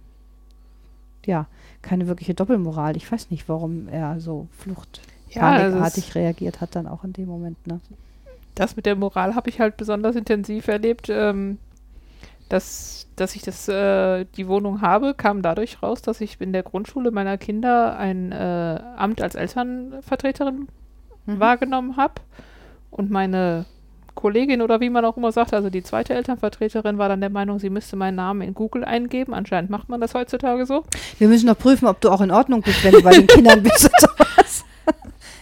ja keine wirkliche Doppelmoral. Ich weiß nicht, warum er so fluchtpanikartig ja, reagiert hat dann auch in dem Moment. Ne? Das mit der Moral habe ich halt besonders intensiv erlebt. Ähm, dass, dass ich das, äh, die Wohnung habe, kam dadurch raus, dass ich in der Grundschule meiner Kinder ein äh, Amt als Elternvertreterin mhm. wahrgenommen habe. Und meine Kollegin oder wie man auch immer sagt, also die zweite Elternvertreterin war dann der Meinung, sie müsste meinen Namen in Google eingeben. Anscheinend macht man das heutzutage so. Wir müssen noch prüfen, ob du auch in Ordnung bist, wenn du bei den Kindern bist. (laughs)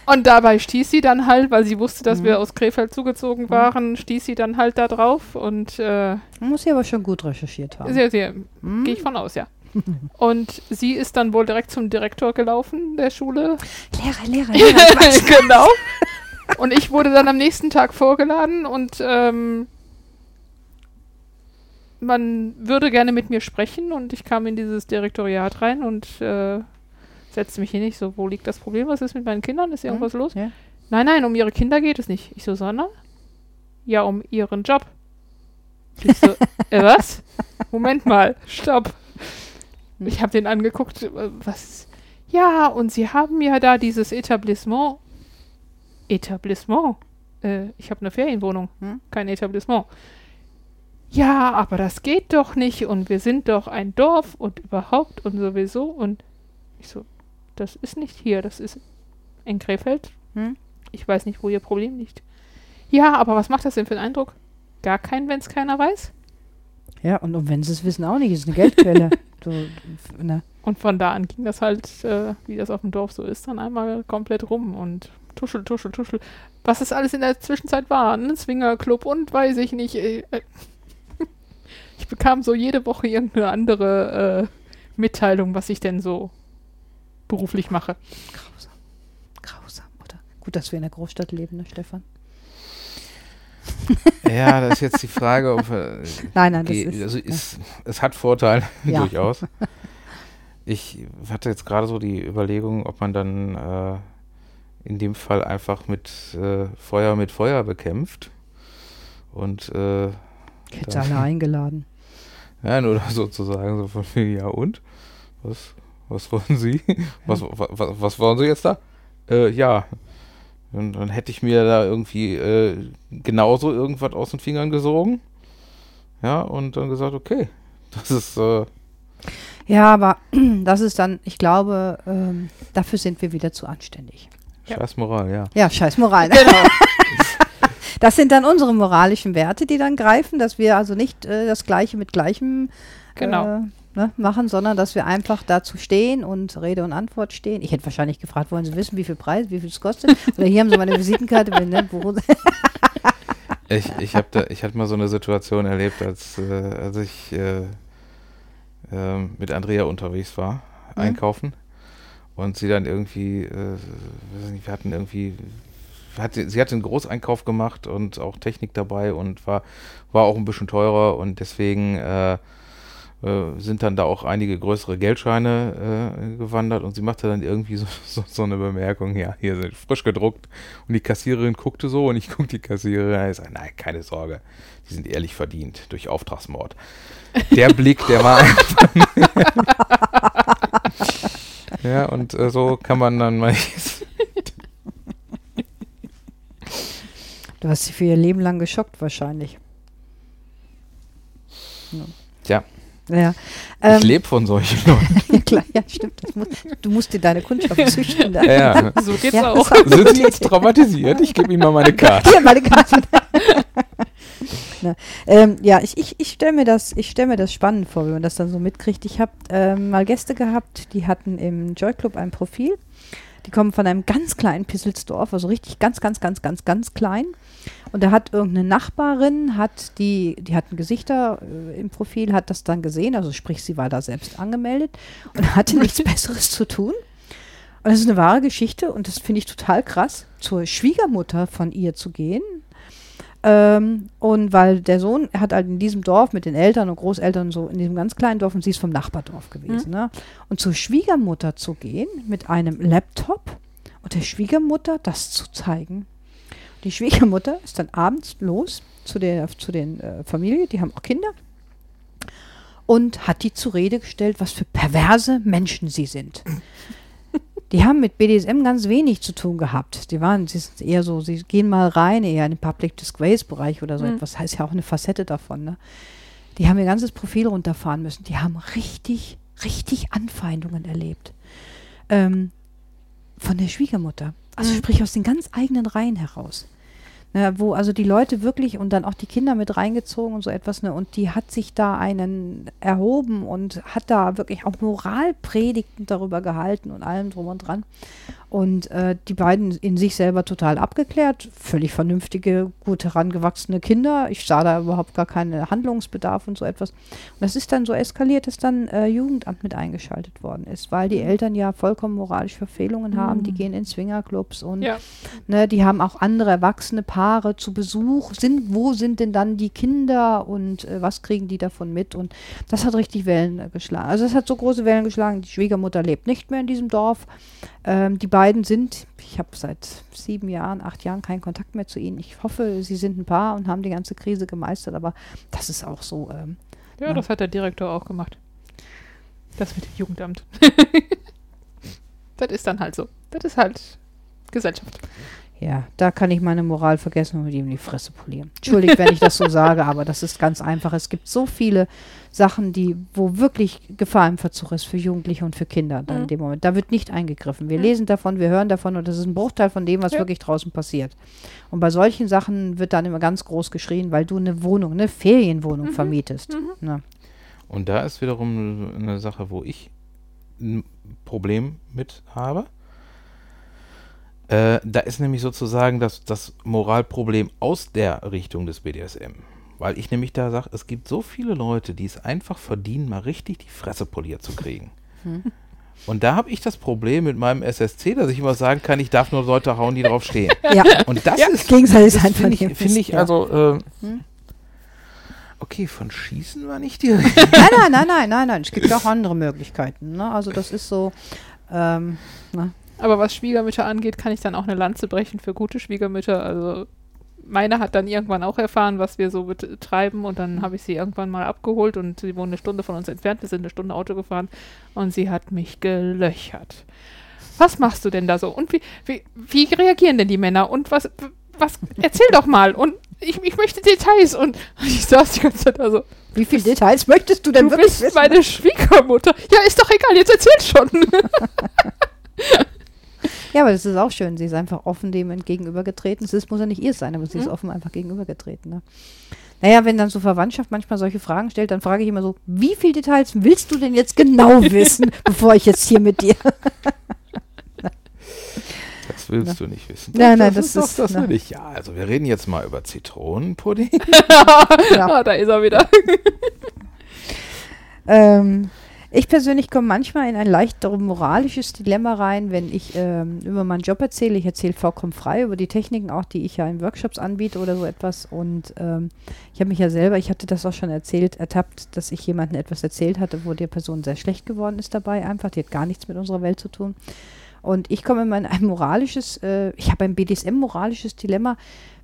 Und dabei stieß sie dann halt, weil sie wusste, dass mhm. wir aus Krefeld zugezogen mhm. waren, stieß sie dann halt da drauf und äh, muss sie aber schon gut recherchiert haben. Sehr, sehr. Mhm. Gehe ich von aus, ja. (laughs) Und sie ist dann wohl direkt zum Direktor gelaufen der Schule. Lehrer, Lehrer, Lehrer. (laughs) genau. Und ich wurde dann am nächsten Tag vorgeladen und ähm, man würde gerne mit mir sprechen und ich kam in dieses Direktoriat rein und äh, setzte mich hin. Ich so, wo liegt das Problem? Was ist mit meinen Kindern? Ist irgendwas mhm. los? Ja. Nein, nein, um ihre Kinder geht es nicht. Ich so, sondern? Ja, um ihren Job. Ich so, (laughs) äh, was? Moment mal, stopp. Hm. Ich habe den angeguckt, äh, was? Ja, und sie haben ja da dieses Etablissement. Etablissement? Äh, ich habe eine Ferienwohnung, hm? kein Etablissement. Ja, aber das geht doch nicht und wir sind doch ein Dorf und überhaupt und sowieso und ich so, das ist nicht hier, das ist in Krefeld. Hm? Ich weiß nicht, wo ihr Problem liegt. Ja, aber was macht das denn für einen Eindruck? Gar keinen, wenn es keiner weiß? Ja, und, und wenn sie es wissen, auch nicht. Ist eine Geldquelle. (laughs) du, ne? Und von da an ging das halt, äh, wie das auf dem Dorf so ist, dann einmal komplett rum und tuschel, tuschel, tuschel. Was es alles in der Zwischenzeit war, ein Swingerclub und weiß ich nicht. Äh, (laughs) ich bekam so jede Woche irgendeine andere äh, Mitteilung, was ich denn so beruflich mache. Grausam. Grausam, oder? Gut, dass wir in der Großstadt leben, ne, Stefan? (laughs) ja, das ist jetzt die Frage, ob äh, nein, nein, das ist, also ist, ja. es hat Vorteile (laughs) ja. durchaus. (laughs) Ich hatte jetzt gerade so die Überlegung, ob man dann äh, in dem Fall einfach mit äh, Feuer mit Feuer bekämpft und äh, ich hätte alle eingeladen. Ja, nur sozusagen so von mir, ja und? Was, was wollen Sie? (laughs) Was, was, was wollen Sie jetzt da? Äh, ja, und dann hätte ich mir da irgendwie äh, genauso irgendwas aus den Fingern gesogen. Ja, und dann gesagt, okay, (laughs) das ist. Äh ja, aber (clears throat) das ist dann, ich glaube, ähm, dafür sind wir wieder zu anständig. Scheiß Moral, ja. Ja, scheiß Moral. (laughs) Genau. das sind dann unsere moralischen Werte, die dann greifen, dass wir also nicht äh, das Gleiche mit Gleichem genau. Ne, machen, sondern dass wir einfach dazu stehen und Rede und Antwort stehen. Ich hätte wahrscheinlich gefragt, wollen Sie wissen, wie viel Preis, wie viel es kostet? Oder hier haben Sie meine Visitenkarte. Wenn, ne, (laughs) ich ich habe da, ich hatte mal so eine Situation erlebt, als, äh, als ich äh, äh, mit Andrea unterwegs war, mhm. einkaufen. Und sie dann irgendwie, äh, nicht, wir hatten irgendwie hatte, sie hatte einen Großeinkauf gemacht und auch Technik dabei und war, war auch ein bisschen teurer und deswegen äh, sind dann da auch einige größere Geldscheine äh, gewandert und sie machte dann irgendwie so, (laughs) so, so, eine Bemerkung, ja, hier sind frisch gedruckt und die Kassiererin guckte so und ich guckte die Kassiererin und ich sage, nein, keine Sorge, die sind ehrlich verdient durch Auftragsmord. Der Blick, der war einfach (laughs) Ja, und äh, so kann man dann mal Du hast sie für ihr Leben lang geschockt wahrscheinlich. Ja. Tja. Ja. Ähm, ich lebe von solchen Leuten. (laughs) ja, klar, ja, stimmt. Muss, du musst dir deine Kundschaft züchten. Ja, ja. So geht's ja, auch. Sind Sie jetzt traumatisiert? Ich gebe Ihnen mal meine (laughs) Karte. Ja, meine Karte. (laughs) ähm, ja, ich, ich, ich stelle mir, das, stell mir das spannend vor, wenn man das dann so mitkriegt. Ich habe ähm, mal Gäste gehabt, die hatten im Joy Club ein Profil. Die kommen von einem ganz kleinen Pisselsdorf, also richtig ganz, ganz, ganz, ganz, ganz klein. Und da hat irgendeine Nachbarin, hat die, die hat ein Gesichter äh, im Profil, hat das dann gesehen, also sprich, sie war da selbst angemeldet und (laughs) hatte nichts Besseres zu tun. Und das ist eine wahre Geschichte und das finde ich total krass, zur Schwiegermutter von ihr zu gehen. Ähm, und weil der Sohn hat halt in diesem Dorf mit den Eltern und Großeltern so in diesem ganz kleinen Dorf und sie ist vom Nachbardorf gewesen. Ne? Und zur Schwiegermutter zu gehen mit einem Laptop und der Schwiegermutter das zu zeigen. Die Schwiegermutter ist dann abends los zu der zu den äh, Familie, die haben auch Kinder und hat die zur Rede gestellt, was für perverse Menschen sie sind. (laughs) Die haben mit BDSM ganz wenig zu tun gehabt. Die waren, sie sind eher so, sie gehen mal rein, eher in den Public Disgrace Bereich oder so Mhm. etwas. Heißt ja auch eine Facette davon. Ne? Die haben ihr ganzes Profil runterfahren müssen. Die haben richtig, richtig Anfeindungen erlebt. Ähm, von der Schwiegermutter. Also Mhm. sprich aus den ganz eigenen Reihen heraus. Ne, wo also die Leute wirklich und dann auch die Kinder mit reingezogen und so etwas, ne, und die hat sich da einen erhoben und hat da wirklich auch Moralpredigten darüber gehalten und allem drum und dran. Und äh, die beiden in sich selber total abgeklärt, völlig vernünftige, gut herangewachsene Kinder. Ich sah da überhaupt gar keinen Handlungsbedarf und so etwas. Und das ist dann so eskaliert, dass dann äh, Jugendamt mit eingeschaltet worden ist, weil die Eltern ja vollkommen moralische Verfehlungen haben. Die Mhm. gehen in Swingerclubs und Ja. Ne, die haben auch andere erwachsene Paare zu Besuch. Sind, wo sind denn dann die Kinder und äh, was kriegen die davon mit? Und das hat richtig Wellen äh, geschlagen. Also es hat so große Wellen geschlagen. Die Schwiegermutter lebt nicht mehr in diesem Dorf. Ähm, die beiden sind, ich habe seit sieben Jahren, acht Jahren keinen Kontakt mehr zu ihnen. Ich hoffe, sie sind ein Paar und haben die ganze Krise gemeistert. Aber das ist auch so. Ähm, ja, Ja. das hat der Direktor auch gemacht. Das mit dem Jugendamt. (laughs) das ist dann halt so. Das ist halt Gesellschaft. Ja, da kann ich meine Moral vergessen und mit ihm die Fresse polieren. Entschuldigt, wenn ich das so sage, (laughs) aber das ist ganz einfach. Es gibt so viele Sachen, die, wo wirklich Gefahr im Verzug ist für Jugendliche und für Kinder dann in Mhm. dem Moment. Da wird nicht eingegriffen. Wir Mhm. lesen davon, wir hören davon und das ist ein Bruchteil von dem, was Ja. wirklich draußen passiert. Und bei solchen Sachen wird dann immer ganz groß geschrien, weil du eine Wohnung, eine Ferienwohnung Mhm. vermietest. Mhm. Na, Und da ist wiederum eine Sache, wo ich ein Problem mit habe. Äh, da ist nämlich sozusagen das, das Moralproblem aus der Richtung des BDSM. Weil ich nämlich da sage, es gibt so viele Leute, die es einfach verdienen, mal richtig die Fresse poliert zu kriegen. Hm. Und da habe ich das Problem mit meinem SSC, dass ich immer sagen kann, ich darf nur Leute hauen, die drauf stehen. (laughs) Ja, Und das Ja, ist Gegenteil ist das einfach finde ich, nicht- finde ich ja. also äh, Hm. okay, von Schießen war nicht die Rede. (laughs) nein, nein, nein, nein, nein, nein. Es gibt auch andere Möglichkeiten. Ne? Also das ist so. Ähm, na, Aber was Schwiegermütter angeht, kann ich dann auch eine Lanze brechen für gute Schwiegermütter. Also meine hat dann irgendwann auch erfahren, was wir so betreiben und dann habe ich sie irgendwann mal abgeholt und sie wohnt eine Stunde von uns entfernt. Wir sind eine Stunde Auto gefahren und sie hat mich gelöchert. Was machst du denn da so? Und wie, wie, wie reagieren denn die Männer? Und was, was, erzähl doch mal. Und ich, ich möchte Details. Und (laughs) ich saß die ganze Zeit da so, wie viele Details möchtest du denn du wirklich bist wissen? meine Schwiegermutter. Ja, ist doch egal, jetzt erzähl schon. (laughs) Ja, aber das ist auch schön. Sie ist einfach offen dem entgegenübergetreten. Es ist, muss ja nicht ihr sein, aber sie ist Mhm. offen einfach gegenübergetreten. Ne? Naja, wenn dann so Verwandtschaft manchmal solche Fragen stellt, dann frage ich immer so, wie viele Details willst du denn jetzt genau (laughs) wissen, bevor ich jetzt hier mit dir... (laughs) Das willst du nicht wissen. Nein, nein, das, das ist ist- doch, das na. will ich. Ja, also wir reden jetzt mal über Zitronenpudding. Ja. (laughs) ah, da ist er wieder. Ähm, ich persönlich komme manchmal in ein leicht moralisches Dilemma rein, wenn ich ähm, über meinen Job erzähle. Ich erzähle vollkommen frei über die Techniken, auch die ich ja in Workshops anbiete oder so etwas. Und ähm, ich habe mich ja selber, ich hatte das auch schon erzählt, ertappt, dass ich jemandem etwas erzählt hatte, wo der Person sehr schlecht geworden ist dabei. Einfach, die hat gar nichts mit unserer Welt zu tun. Und ich komme immer in ein moralisches, äh, ich habe ein BDSM-moralisches Dilemma.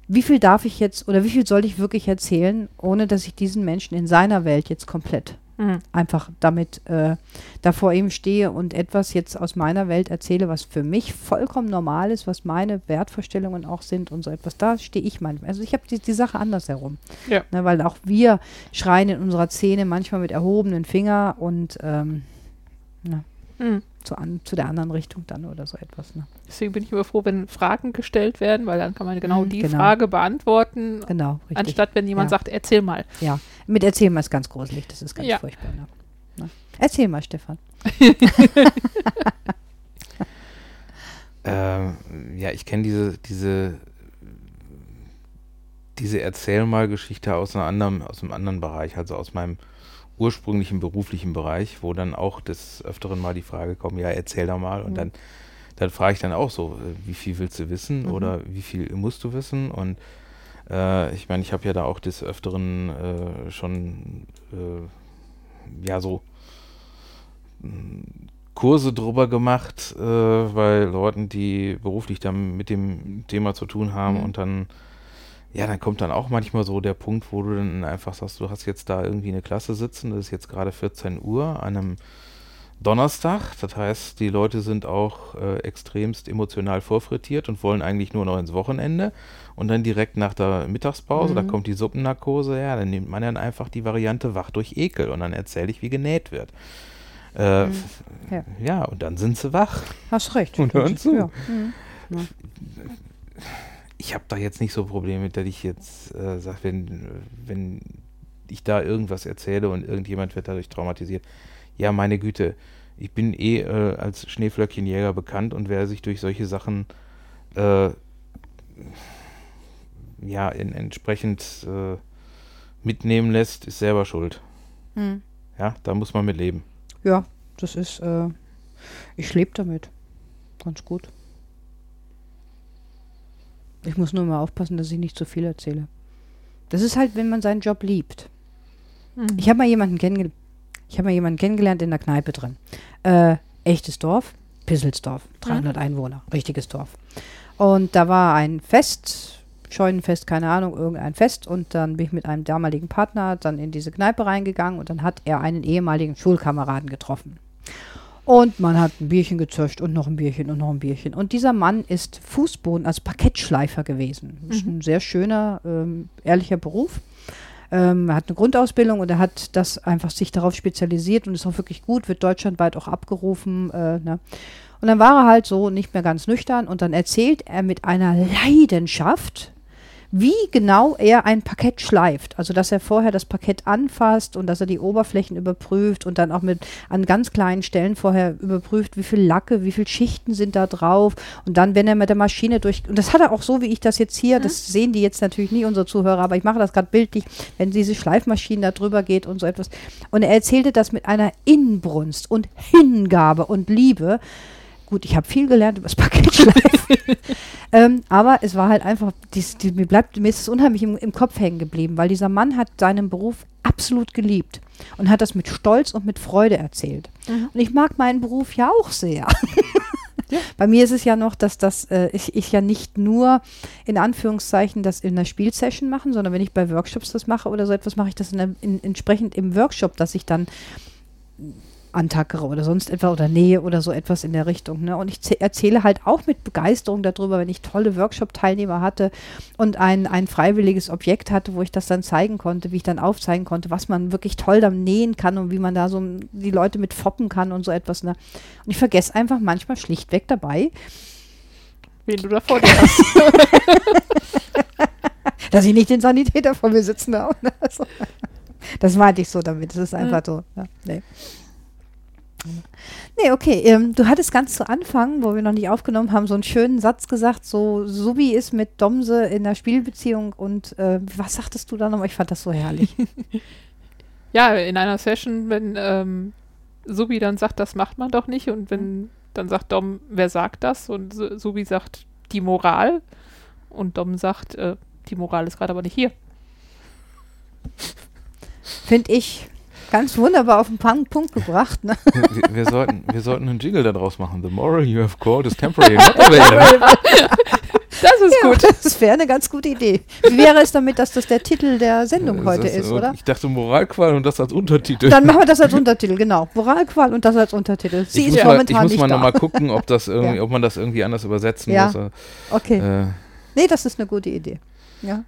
Wie viel darf ich jetzt oder wie viel soll ich wirklich erzählen, ohne dass ich diesen Menschen in seiner Welt jetzt komplett Mhm. einfach damit äh, da vor ihm stehe und etwas jetzt aus meiner Welt erzähle, was für mich vollkommen normal ist, was meine Wertvorstellungen auch sind und so etwas. Da stehe ich manchmal. Also ich habe die, die Sache andersherum. Ja. Ne, weil auch wir schreien in unserer Szene manchmal mit erhobenen Finger und ähm, Mhm. Zu, an, zu der anderen Richtung dann oder so etwas. Ne? Deswegen bin ich immer froh, wenn Fragen gestellt werden, weil dann kann man genau Mhm, die genau. Frage beantworten, Genau, richtig. anstatt wenn jemand Ja. sagt, erzähl mal. ja, mit Erzählen mal ist ganz gruselig, das ist ganz Ja. furchtbar. Ne? Ne? Erzähl mal, Stefan. Ähm, ja, ich kenne diese, diese, diese Erzähl-mal-Geschichte aus, einer anderen, aus einem anderen Bereich, also aus meinem ursprünglichen beruflichen Bereich, wo dann auch des Öfteren mal die Frage kommt, ja, erzähl doch mal. Und Mhm. dann, dann frage ich dann auch so, äh, wie viel willst du wissen Mhm. oder wie viel musst du wissen? Und äh, ich meine, ich habe ja da auch des Öfteren äh, schon äh, ja so mh, Kurse drüber gemacht äh, bei Leuten, die beruflich dann mit dem Thema zu tun haben Mhm. und dann ja, dann kommt dann auch manchmal so der Punkt, wo du dann einfach sagst, du hast jetzt da irgendwie eine Klasse sitzen, das ist jetzt gerade 14 Uhr an einem Donnerstag, das heißt, die Leute sind auch äh, extremst emotional vorfrittiert und wollen eigentlich nur noch ins Wochenende und dann direkt nach der Mittagspause, da Mhm. kommt die Suppennarkose, ja, dann nimmt man dann einfach die Variante wach durch Ekel und dann erzähle ich, wie genäht wird. Äh, Mhm. Ja. ja. und dann sind sie wach. Hast recht. Und hören zu. Ja. Mhm. Ich habe da jetzt nicht so Probleme mit, dass ich jetzt äh, sage, wenn, wenn ich da irgendwas erzähle und irgendjemand wird dadurch traumatisiert. Ja, meine Güte, ich bin eh äh, als Schneeflöckchenjäger bekannt und wer sich durch solche Sachen äh, ja in, entsprechend äh, mitnehmen lässt, ist selber schuld. Mhm. Ja, da muss man mit leben. Ja, das ist, äh, ich lebe damit. Ganz gut. Ich muss nur mal aufpassen, dass ich nicht zu viel erzähle. Das ist halt, wenn man seinen Job liebt. Mhm. Ich habe mal jemanden kennengelernt, ich habe mal jemanden kennengelernt in der Kneipe drin. Äh, echtes Dorf, Pisselsdorf, 300 Einwohner, richtiges Dorf. Und da war ein Fest, Scheunenfest, keine Ahnung, irgendein Fest. Und dann bin ich mit einem damaligen Partner dann in diese Kneipe reingegangen und dann hat er einen ehemaligen Schulkameraden getroffen. Und man hat ein Bierchen gezischt und noch ein Bierchen und noch ein Bierchen. Und dieser Mann ist Fußboden, als Parkettschleifer gewesen. Das ist Mhm. ein sehr schöner, ähm, ehrlicher Beruf. Ähm, er hat eine Grundausbildung und er hat das einfach sich darauf spezialisiert und ist auch wirklich gut, wird deutschlandweit auch abgerufen. Äh, ne? Und dann war er halt so nicht mehr ganz nüchtern und dann erzählt er mit einer Leidenschaft, wie genau er ein Parkett schleift. Also, dass er vorher das Parkett anfasst und dass er die Oberflächen überprüft und dann auch mit an ganz kleinen Stellen vorher überprüft, wie viel Lacke, wie viel Schichten sind da drauf. Und dann, wenn er mit der Maschine durch. Und das hat er auch so, wie ich das jetzt hier, das sehen die jetzt natürlich nicht, unsere Zuhörer, aber ich mache das gerade bildlich, wenn diese Schleifmaschine da drüber geht und so etwas. Und er erzählte das mit einer Inbrunst und Hingabe und Liebe. Gut, ich habe viel gelernt über das Paketschleifen. (laughs) ähm, aber es war halt einfach, dies, die, mir, bleibt, mir ist es unheimlich im, im Kopf hängen geblieben, weil dieser Mann hat seinen Beruf absolut geliebt und hat das mit Stolz und mit Freude erzählt. Mhm. Und ich mag meinen Beruf ja auch sehr. (laughs) Bei mir ist es ja noch, dass das äh, ich, ich ja nicht nur in Anführungszeichen das in einer Spielsession machen, sondern wenn ich bei Workshops das mache oder so etwas, mache ich das in, in, entsprechend im Workshop, dass ich dann antackere oder sonst etwas oder nähe oder so etwas in der Richtung. Ne? Und ich zäh- erzähle halt auch mit Begeisterung darüber, wenn ich tolle Workshop-Teilnehmer hatte und ein, ein freiwilliges Objekt hatte, wo ich das dann zeigen konnte, wie ich dann aufzeigen konnte, was man wirklich toll dann nähen kann und wie man da so die Leute mit foppen kann und so etwas. Ne? Und ich vergesse einfach manchmal schlichtweg dabei, Wen du da vor dir hast. (laughs) dass ich nicht den Sanitäter vor mir sitzen habe. Ne? (laughs) Also, das meinte ich so damit. Das ist einfach so. Ja, nee. Nee, okay. Ähm, du hattest ganz zu Anfang, wo wir noch nicht aufgenommen haben, so einen schönen Satz gesagt, so Subi ist mit Domse in einer Spielbeziehung und äh, was sagtest du da nochmal? Ich fand das so herrlich. (laughs) Ja, in einer Session, wenn ähm, Subi dann sagt, das macht man doch nicht und wenn dann sagt Dom, wer sagt das? Und Su- Subi sagt, die Moral und Dom sagt, äh, die Moral ist gerade aber nicht hier. Finde ich ganz wunderbar auf den Punkt gebracht. Ne? wir, wir, sollten, wir sollten einen Jingle daraus machen. The moral you have called is temporary, not available. (laughs) Das ist Ja, gut. das wäre eine ganz gute Idee. Wie wäre es damit, dass das der Titel der Sendung heute Das- ist, oder? Ich dachte Moralqual und das als Untertitel. Dann machen wir das als Untertitel, genau. Moralqual und das als Untertitel. Sie ich ist muss mal, ich momentan muss nicht mal nochmal gucken, ob, das (laughs) irgendwie, Ja. ob man das irgendwie anders übersetzen Ja. muss. Okay. Äh, Nee, das ist eine gute Idee. Ja.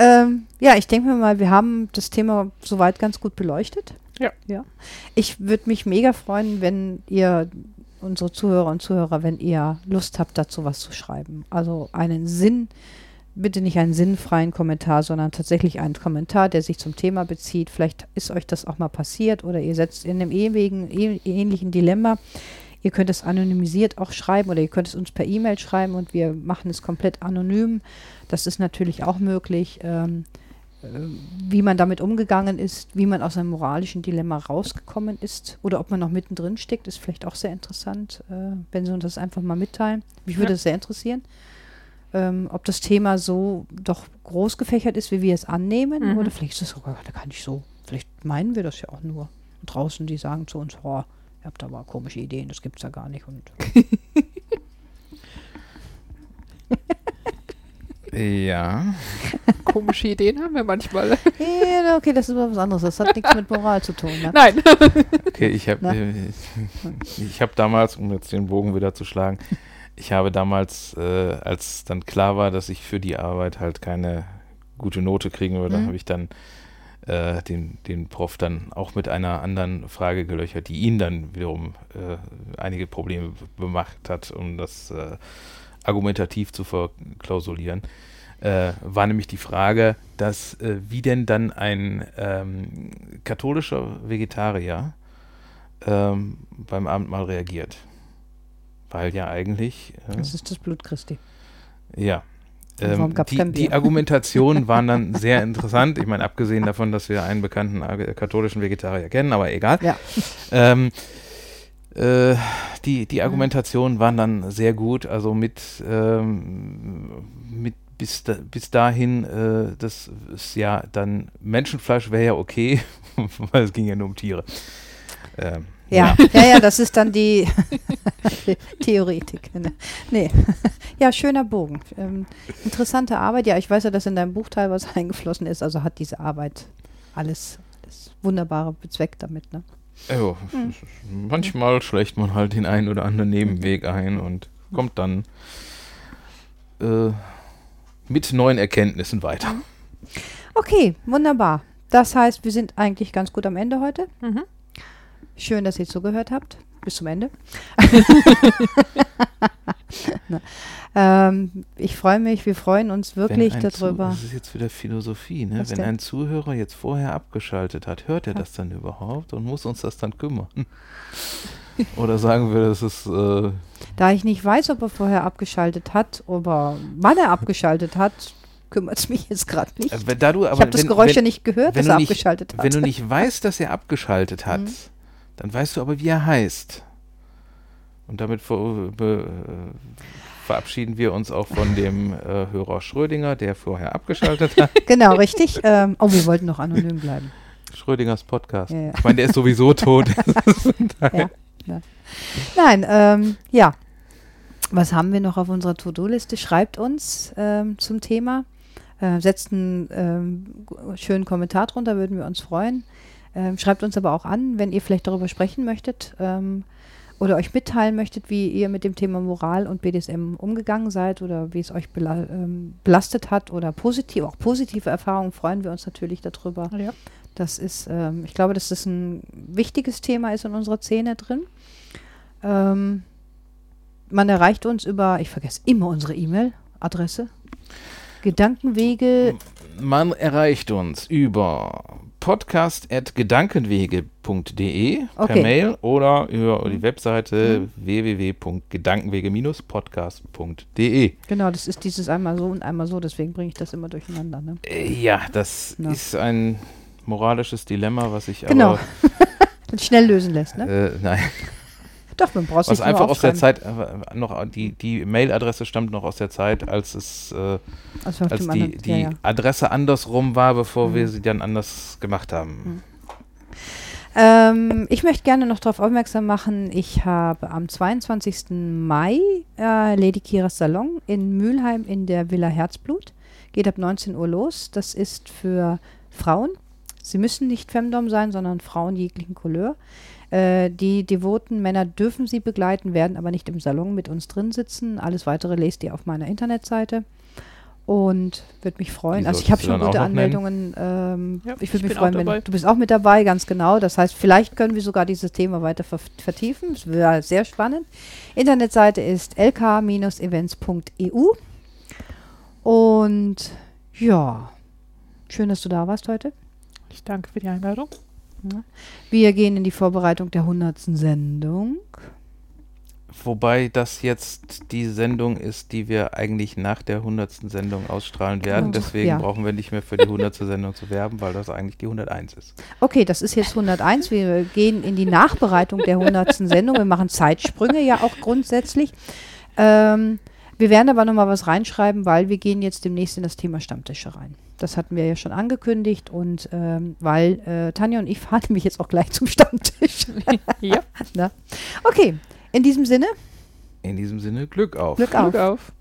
Ähm, ja, ich denke mir mal, wir haben das Thema soweit ganz gut beleuchtet. Ja. ja. Ich würde mich mega freuen, wenn ihr, unsere Zuhörer und Zuhörer, wenn ihr Lust habt, dazu was zu schreiben. Also einen Sinn, bitte nicht einen sinnfreien Kommentar, sondern tatsächlich einen Kommentar, der sich zum Thema bezieht. Vielleicht ist euch das auch mal passiert oder ihr setzt in einem ewigen, ähnlichen Dilemma. Ihr könnt es anonymisiert auch schreiben oder ihr könnt es uns per E-Mail schreiben und wir machen es komplett anonym. Das ist natürlich auch möglich. Ähm, äh, wie man damit umgegangen ist, wie man aus einem moralischen Dilemma rausgekommen ist oder ob man noch mittendrin steckt, ist vielleicht auch sehr interessant, äh, wenn Sie uns das einfach mal mitteilen. Mich würde es sehr interessieren, ähm, ob das Thema so doch groß gefächert ist, wie wir es annehmen Mhm. oder vielleicht ist es sogar gar nicht so. Vielleicht meinen wir das ja auch nur. Und draußen, die sagen zu uns, oh, ihr habt aber komische Ideen, das gibt es ja gar nicht. Und Ja. (laughs) Komische Ideen haben wir manchmal. Ja, okay, das ist aber was anderes. Das hat (laughs) nichts mit Moral zu tun. Ne? Nein. Okay, ich habe Na? äh, ich habe damals, um jetzt den Bogen wieder zu schlagen, ich habe damals, äh, als dann klar war, dass ich für die Arbeit halt keine gute Note kriegen würde, Mhm. habe ich dann äh, den, den Prof dann auch mit einer anderen Frage gelöchert, die ihn dann wiederum äh, einige Probleme gemacht hat, um das äh, argumentativ zu verklausulieren. Äh, war nämlich die Frage, dass äh, wie denn dann ein ähm, katholischer Vegetarier ähm, beim Abendmahl reagiert. Weil ja eigentlich, äh, Das ist das Blut Christi. ja. Ähm, die, die? Argumentationen waren dann sehr interessant. Ich meine, abgesehen davon, dass wir einen bekannten äh, katholischen Vegetarier kennen, aber egal. Ja. Ähm, äh, die, die Argumentationen waren dann sehr gut, also mit, ähm, mit bis, da, bis dahin, äh, das ist ja dann, Menschenfleisch wäre ja okay, (laughs) weil es ging ja nur um Tiere. Ähm, Ja, ja, ja, das ist dann die (laughs) Theoretik. Ne? Nee. Ja, schöner Bogen. Ähm, interessante Arbeit. Ja, ich weiß ja, dass in deinem Buch teilweise (laughs) eingeflossen ist. Also hat diese Arbeit alles, das Wunderbare bezweckt damit. Ne? Ja, Hm. manchmal schlägt man halt den einen oder anderen Nebenweg ein und kommt dann äh, mit neuen Erkenntnissen weiter. Okay, wunderbar. Das heißt, wir sind eigentlich ganz gut am Ende heute. Mhm. Schön, dass ihr zugehört habt. Bis zum Ende. (laughs) (laughs) Na, ähm, ich freue mich, wir freuen uns wirklich darüber. Zu, das ist jetzt wieder Philosophie, ne? Was Wenn denn? ein Zuhörer jetzt vorher abgeschaltet hat, hört er das dann überhaupt und muss uns das dann kümmern? (laughs) Oder sagen wir, das ist äh, Da ich nicht weiß, ob er vorher abgeschaltet hat, oder wann er abgeschaltet hat, kümmert es mich jetzt gerade nicht. äh, da du ich habe das Geräusch ja nicht gehört, dass er nicht- abgeschaltet hat. wenn du nicht weißt, dass er abgeschaltet hat, Mhm. Dann weißt du aber, wie er heißt. Und damit ver äh, verabschieden wir uns auch von dem äh, Hörer Schrödinger, der vorher abgeschaltet hat. (laughs) genau, richtig. Ähm, oh, wir wollten noch anonym bleiben. Schrödingers Podcast. Ja, ja. Ich meine, der ist sowieso (laughs) tot. Ja. Nein, ähm, ja. Was haben wir noch auf unserer To-Do-Liste? Schreibt uns ähm, zum Thema. Äh, setzt einen ähm, schönen Kommentar drunter, würden wir uns freuen. Ähm, schreibt uns aber auch an, wenn ihr vielleicht darüber sprechen möchtet ähm, oder euch mitteilen möchtet, wie ihr mit dem Thema Moral und BDSM umgegangen seid oder wie es euch bela ähm, belastet hat oder positiv, auch positive Erfahrungen, freuen wir uns natürlich darüber. Ja. Das ist, ähm, ich glaube, dass das ein wichtiges Thema ist in unserer Szene drin. Ähm, man erreicht uns über, ich vergesse immer unsere E-Mail-Adresse. Gedankenwege, Man erreicht uns über podcast.gedankenwege.de per Okay. Mail oder über die Webseite www.gedankenwege-podcast.de. genau, das ist dieses einmal so und einmal so, deswegen bringe ich das immer durcheinander. Ne? Äh, Ja, das Na. ist ein moralisches Dilemma, was ich Genau. aber (laughs) schnell lösen lässt, ne? äh, nein, Doch, man braucht was einfach aus der. Zeit äh, noch die die Mailadresse stammt noch aus der Zeit, als es äh, Also als die, anderen- die ja, ja. Adresse andersrum war, bevor wir Mhm. sie dann anders gemacht haben. Ähm, ich möchte gerne noch darauf aufmerksam machen, ich habe am 22. Mai äh, Lady Kiras Salon in Mülheim in der Villa Herzblut. Geht ab 19 Uhr los. Das ist für Frauen. Sie müssen nicht Femdom sein, sondern Frauen jeglichen Couleur. Äh, die devoten Männer dürfen sie begleiten, werden aber nicht im Salon mit uns drin sitzen. Alles weitere lest ihr auf meiner Internetseite. Und würde mich freuen. Die Also ich habe schon gute? Anmeldungen. Ähm, Ja, ich würde mich freuen, wenn du bist auch mit dabei, ganz genau. Das heißt, vielleicht können wir sogar dieses Thema weiter ver vertiefen. Das wäre sehr spannend. Internetseite ist lk-events.eu. Und ja, schön, dass du da warst heute. Ich danke für die Einladung. Wir gehen in die Vorbereitung der 100. Sendung. Wobei das jetzt die Sendung ist, die wir eigentlich nach der 100. Sendung ausstrahlen werden. Genau. Deswegen Ja. brauchen wir nicht mehr für die 100. Sendung zu werben, weil das eigentlich die 101 ist. Okay, das ist jetzt 101. Wir gehen in die Nachbereitung der 100. Sendung. Wir machen Zeitsprünge ja auch grundsätzlich. Ähm, wir werden aber nochmal was reinschreiben, weil wir gehen jetzt demnächst in das Thema Stammtische rein. Das hatten wir ja schon angekündigt und ähm, weil äh, Tanja und ich (laughs) fahren nämlich jetzt auch gleich zum Stammtisch. (laughs) ja, (laughs) Na? Okay, in diesem Sinne, In diesem Sinne, Glück auf. Glück auf. Glück auf.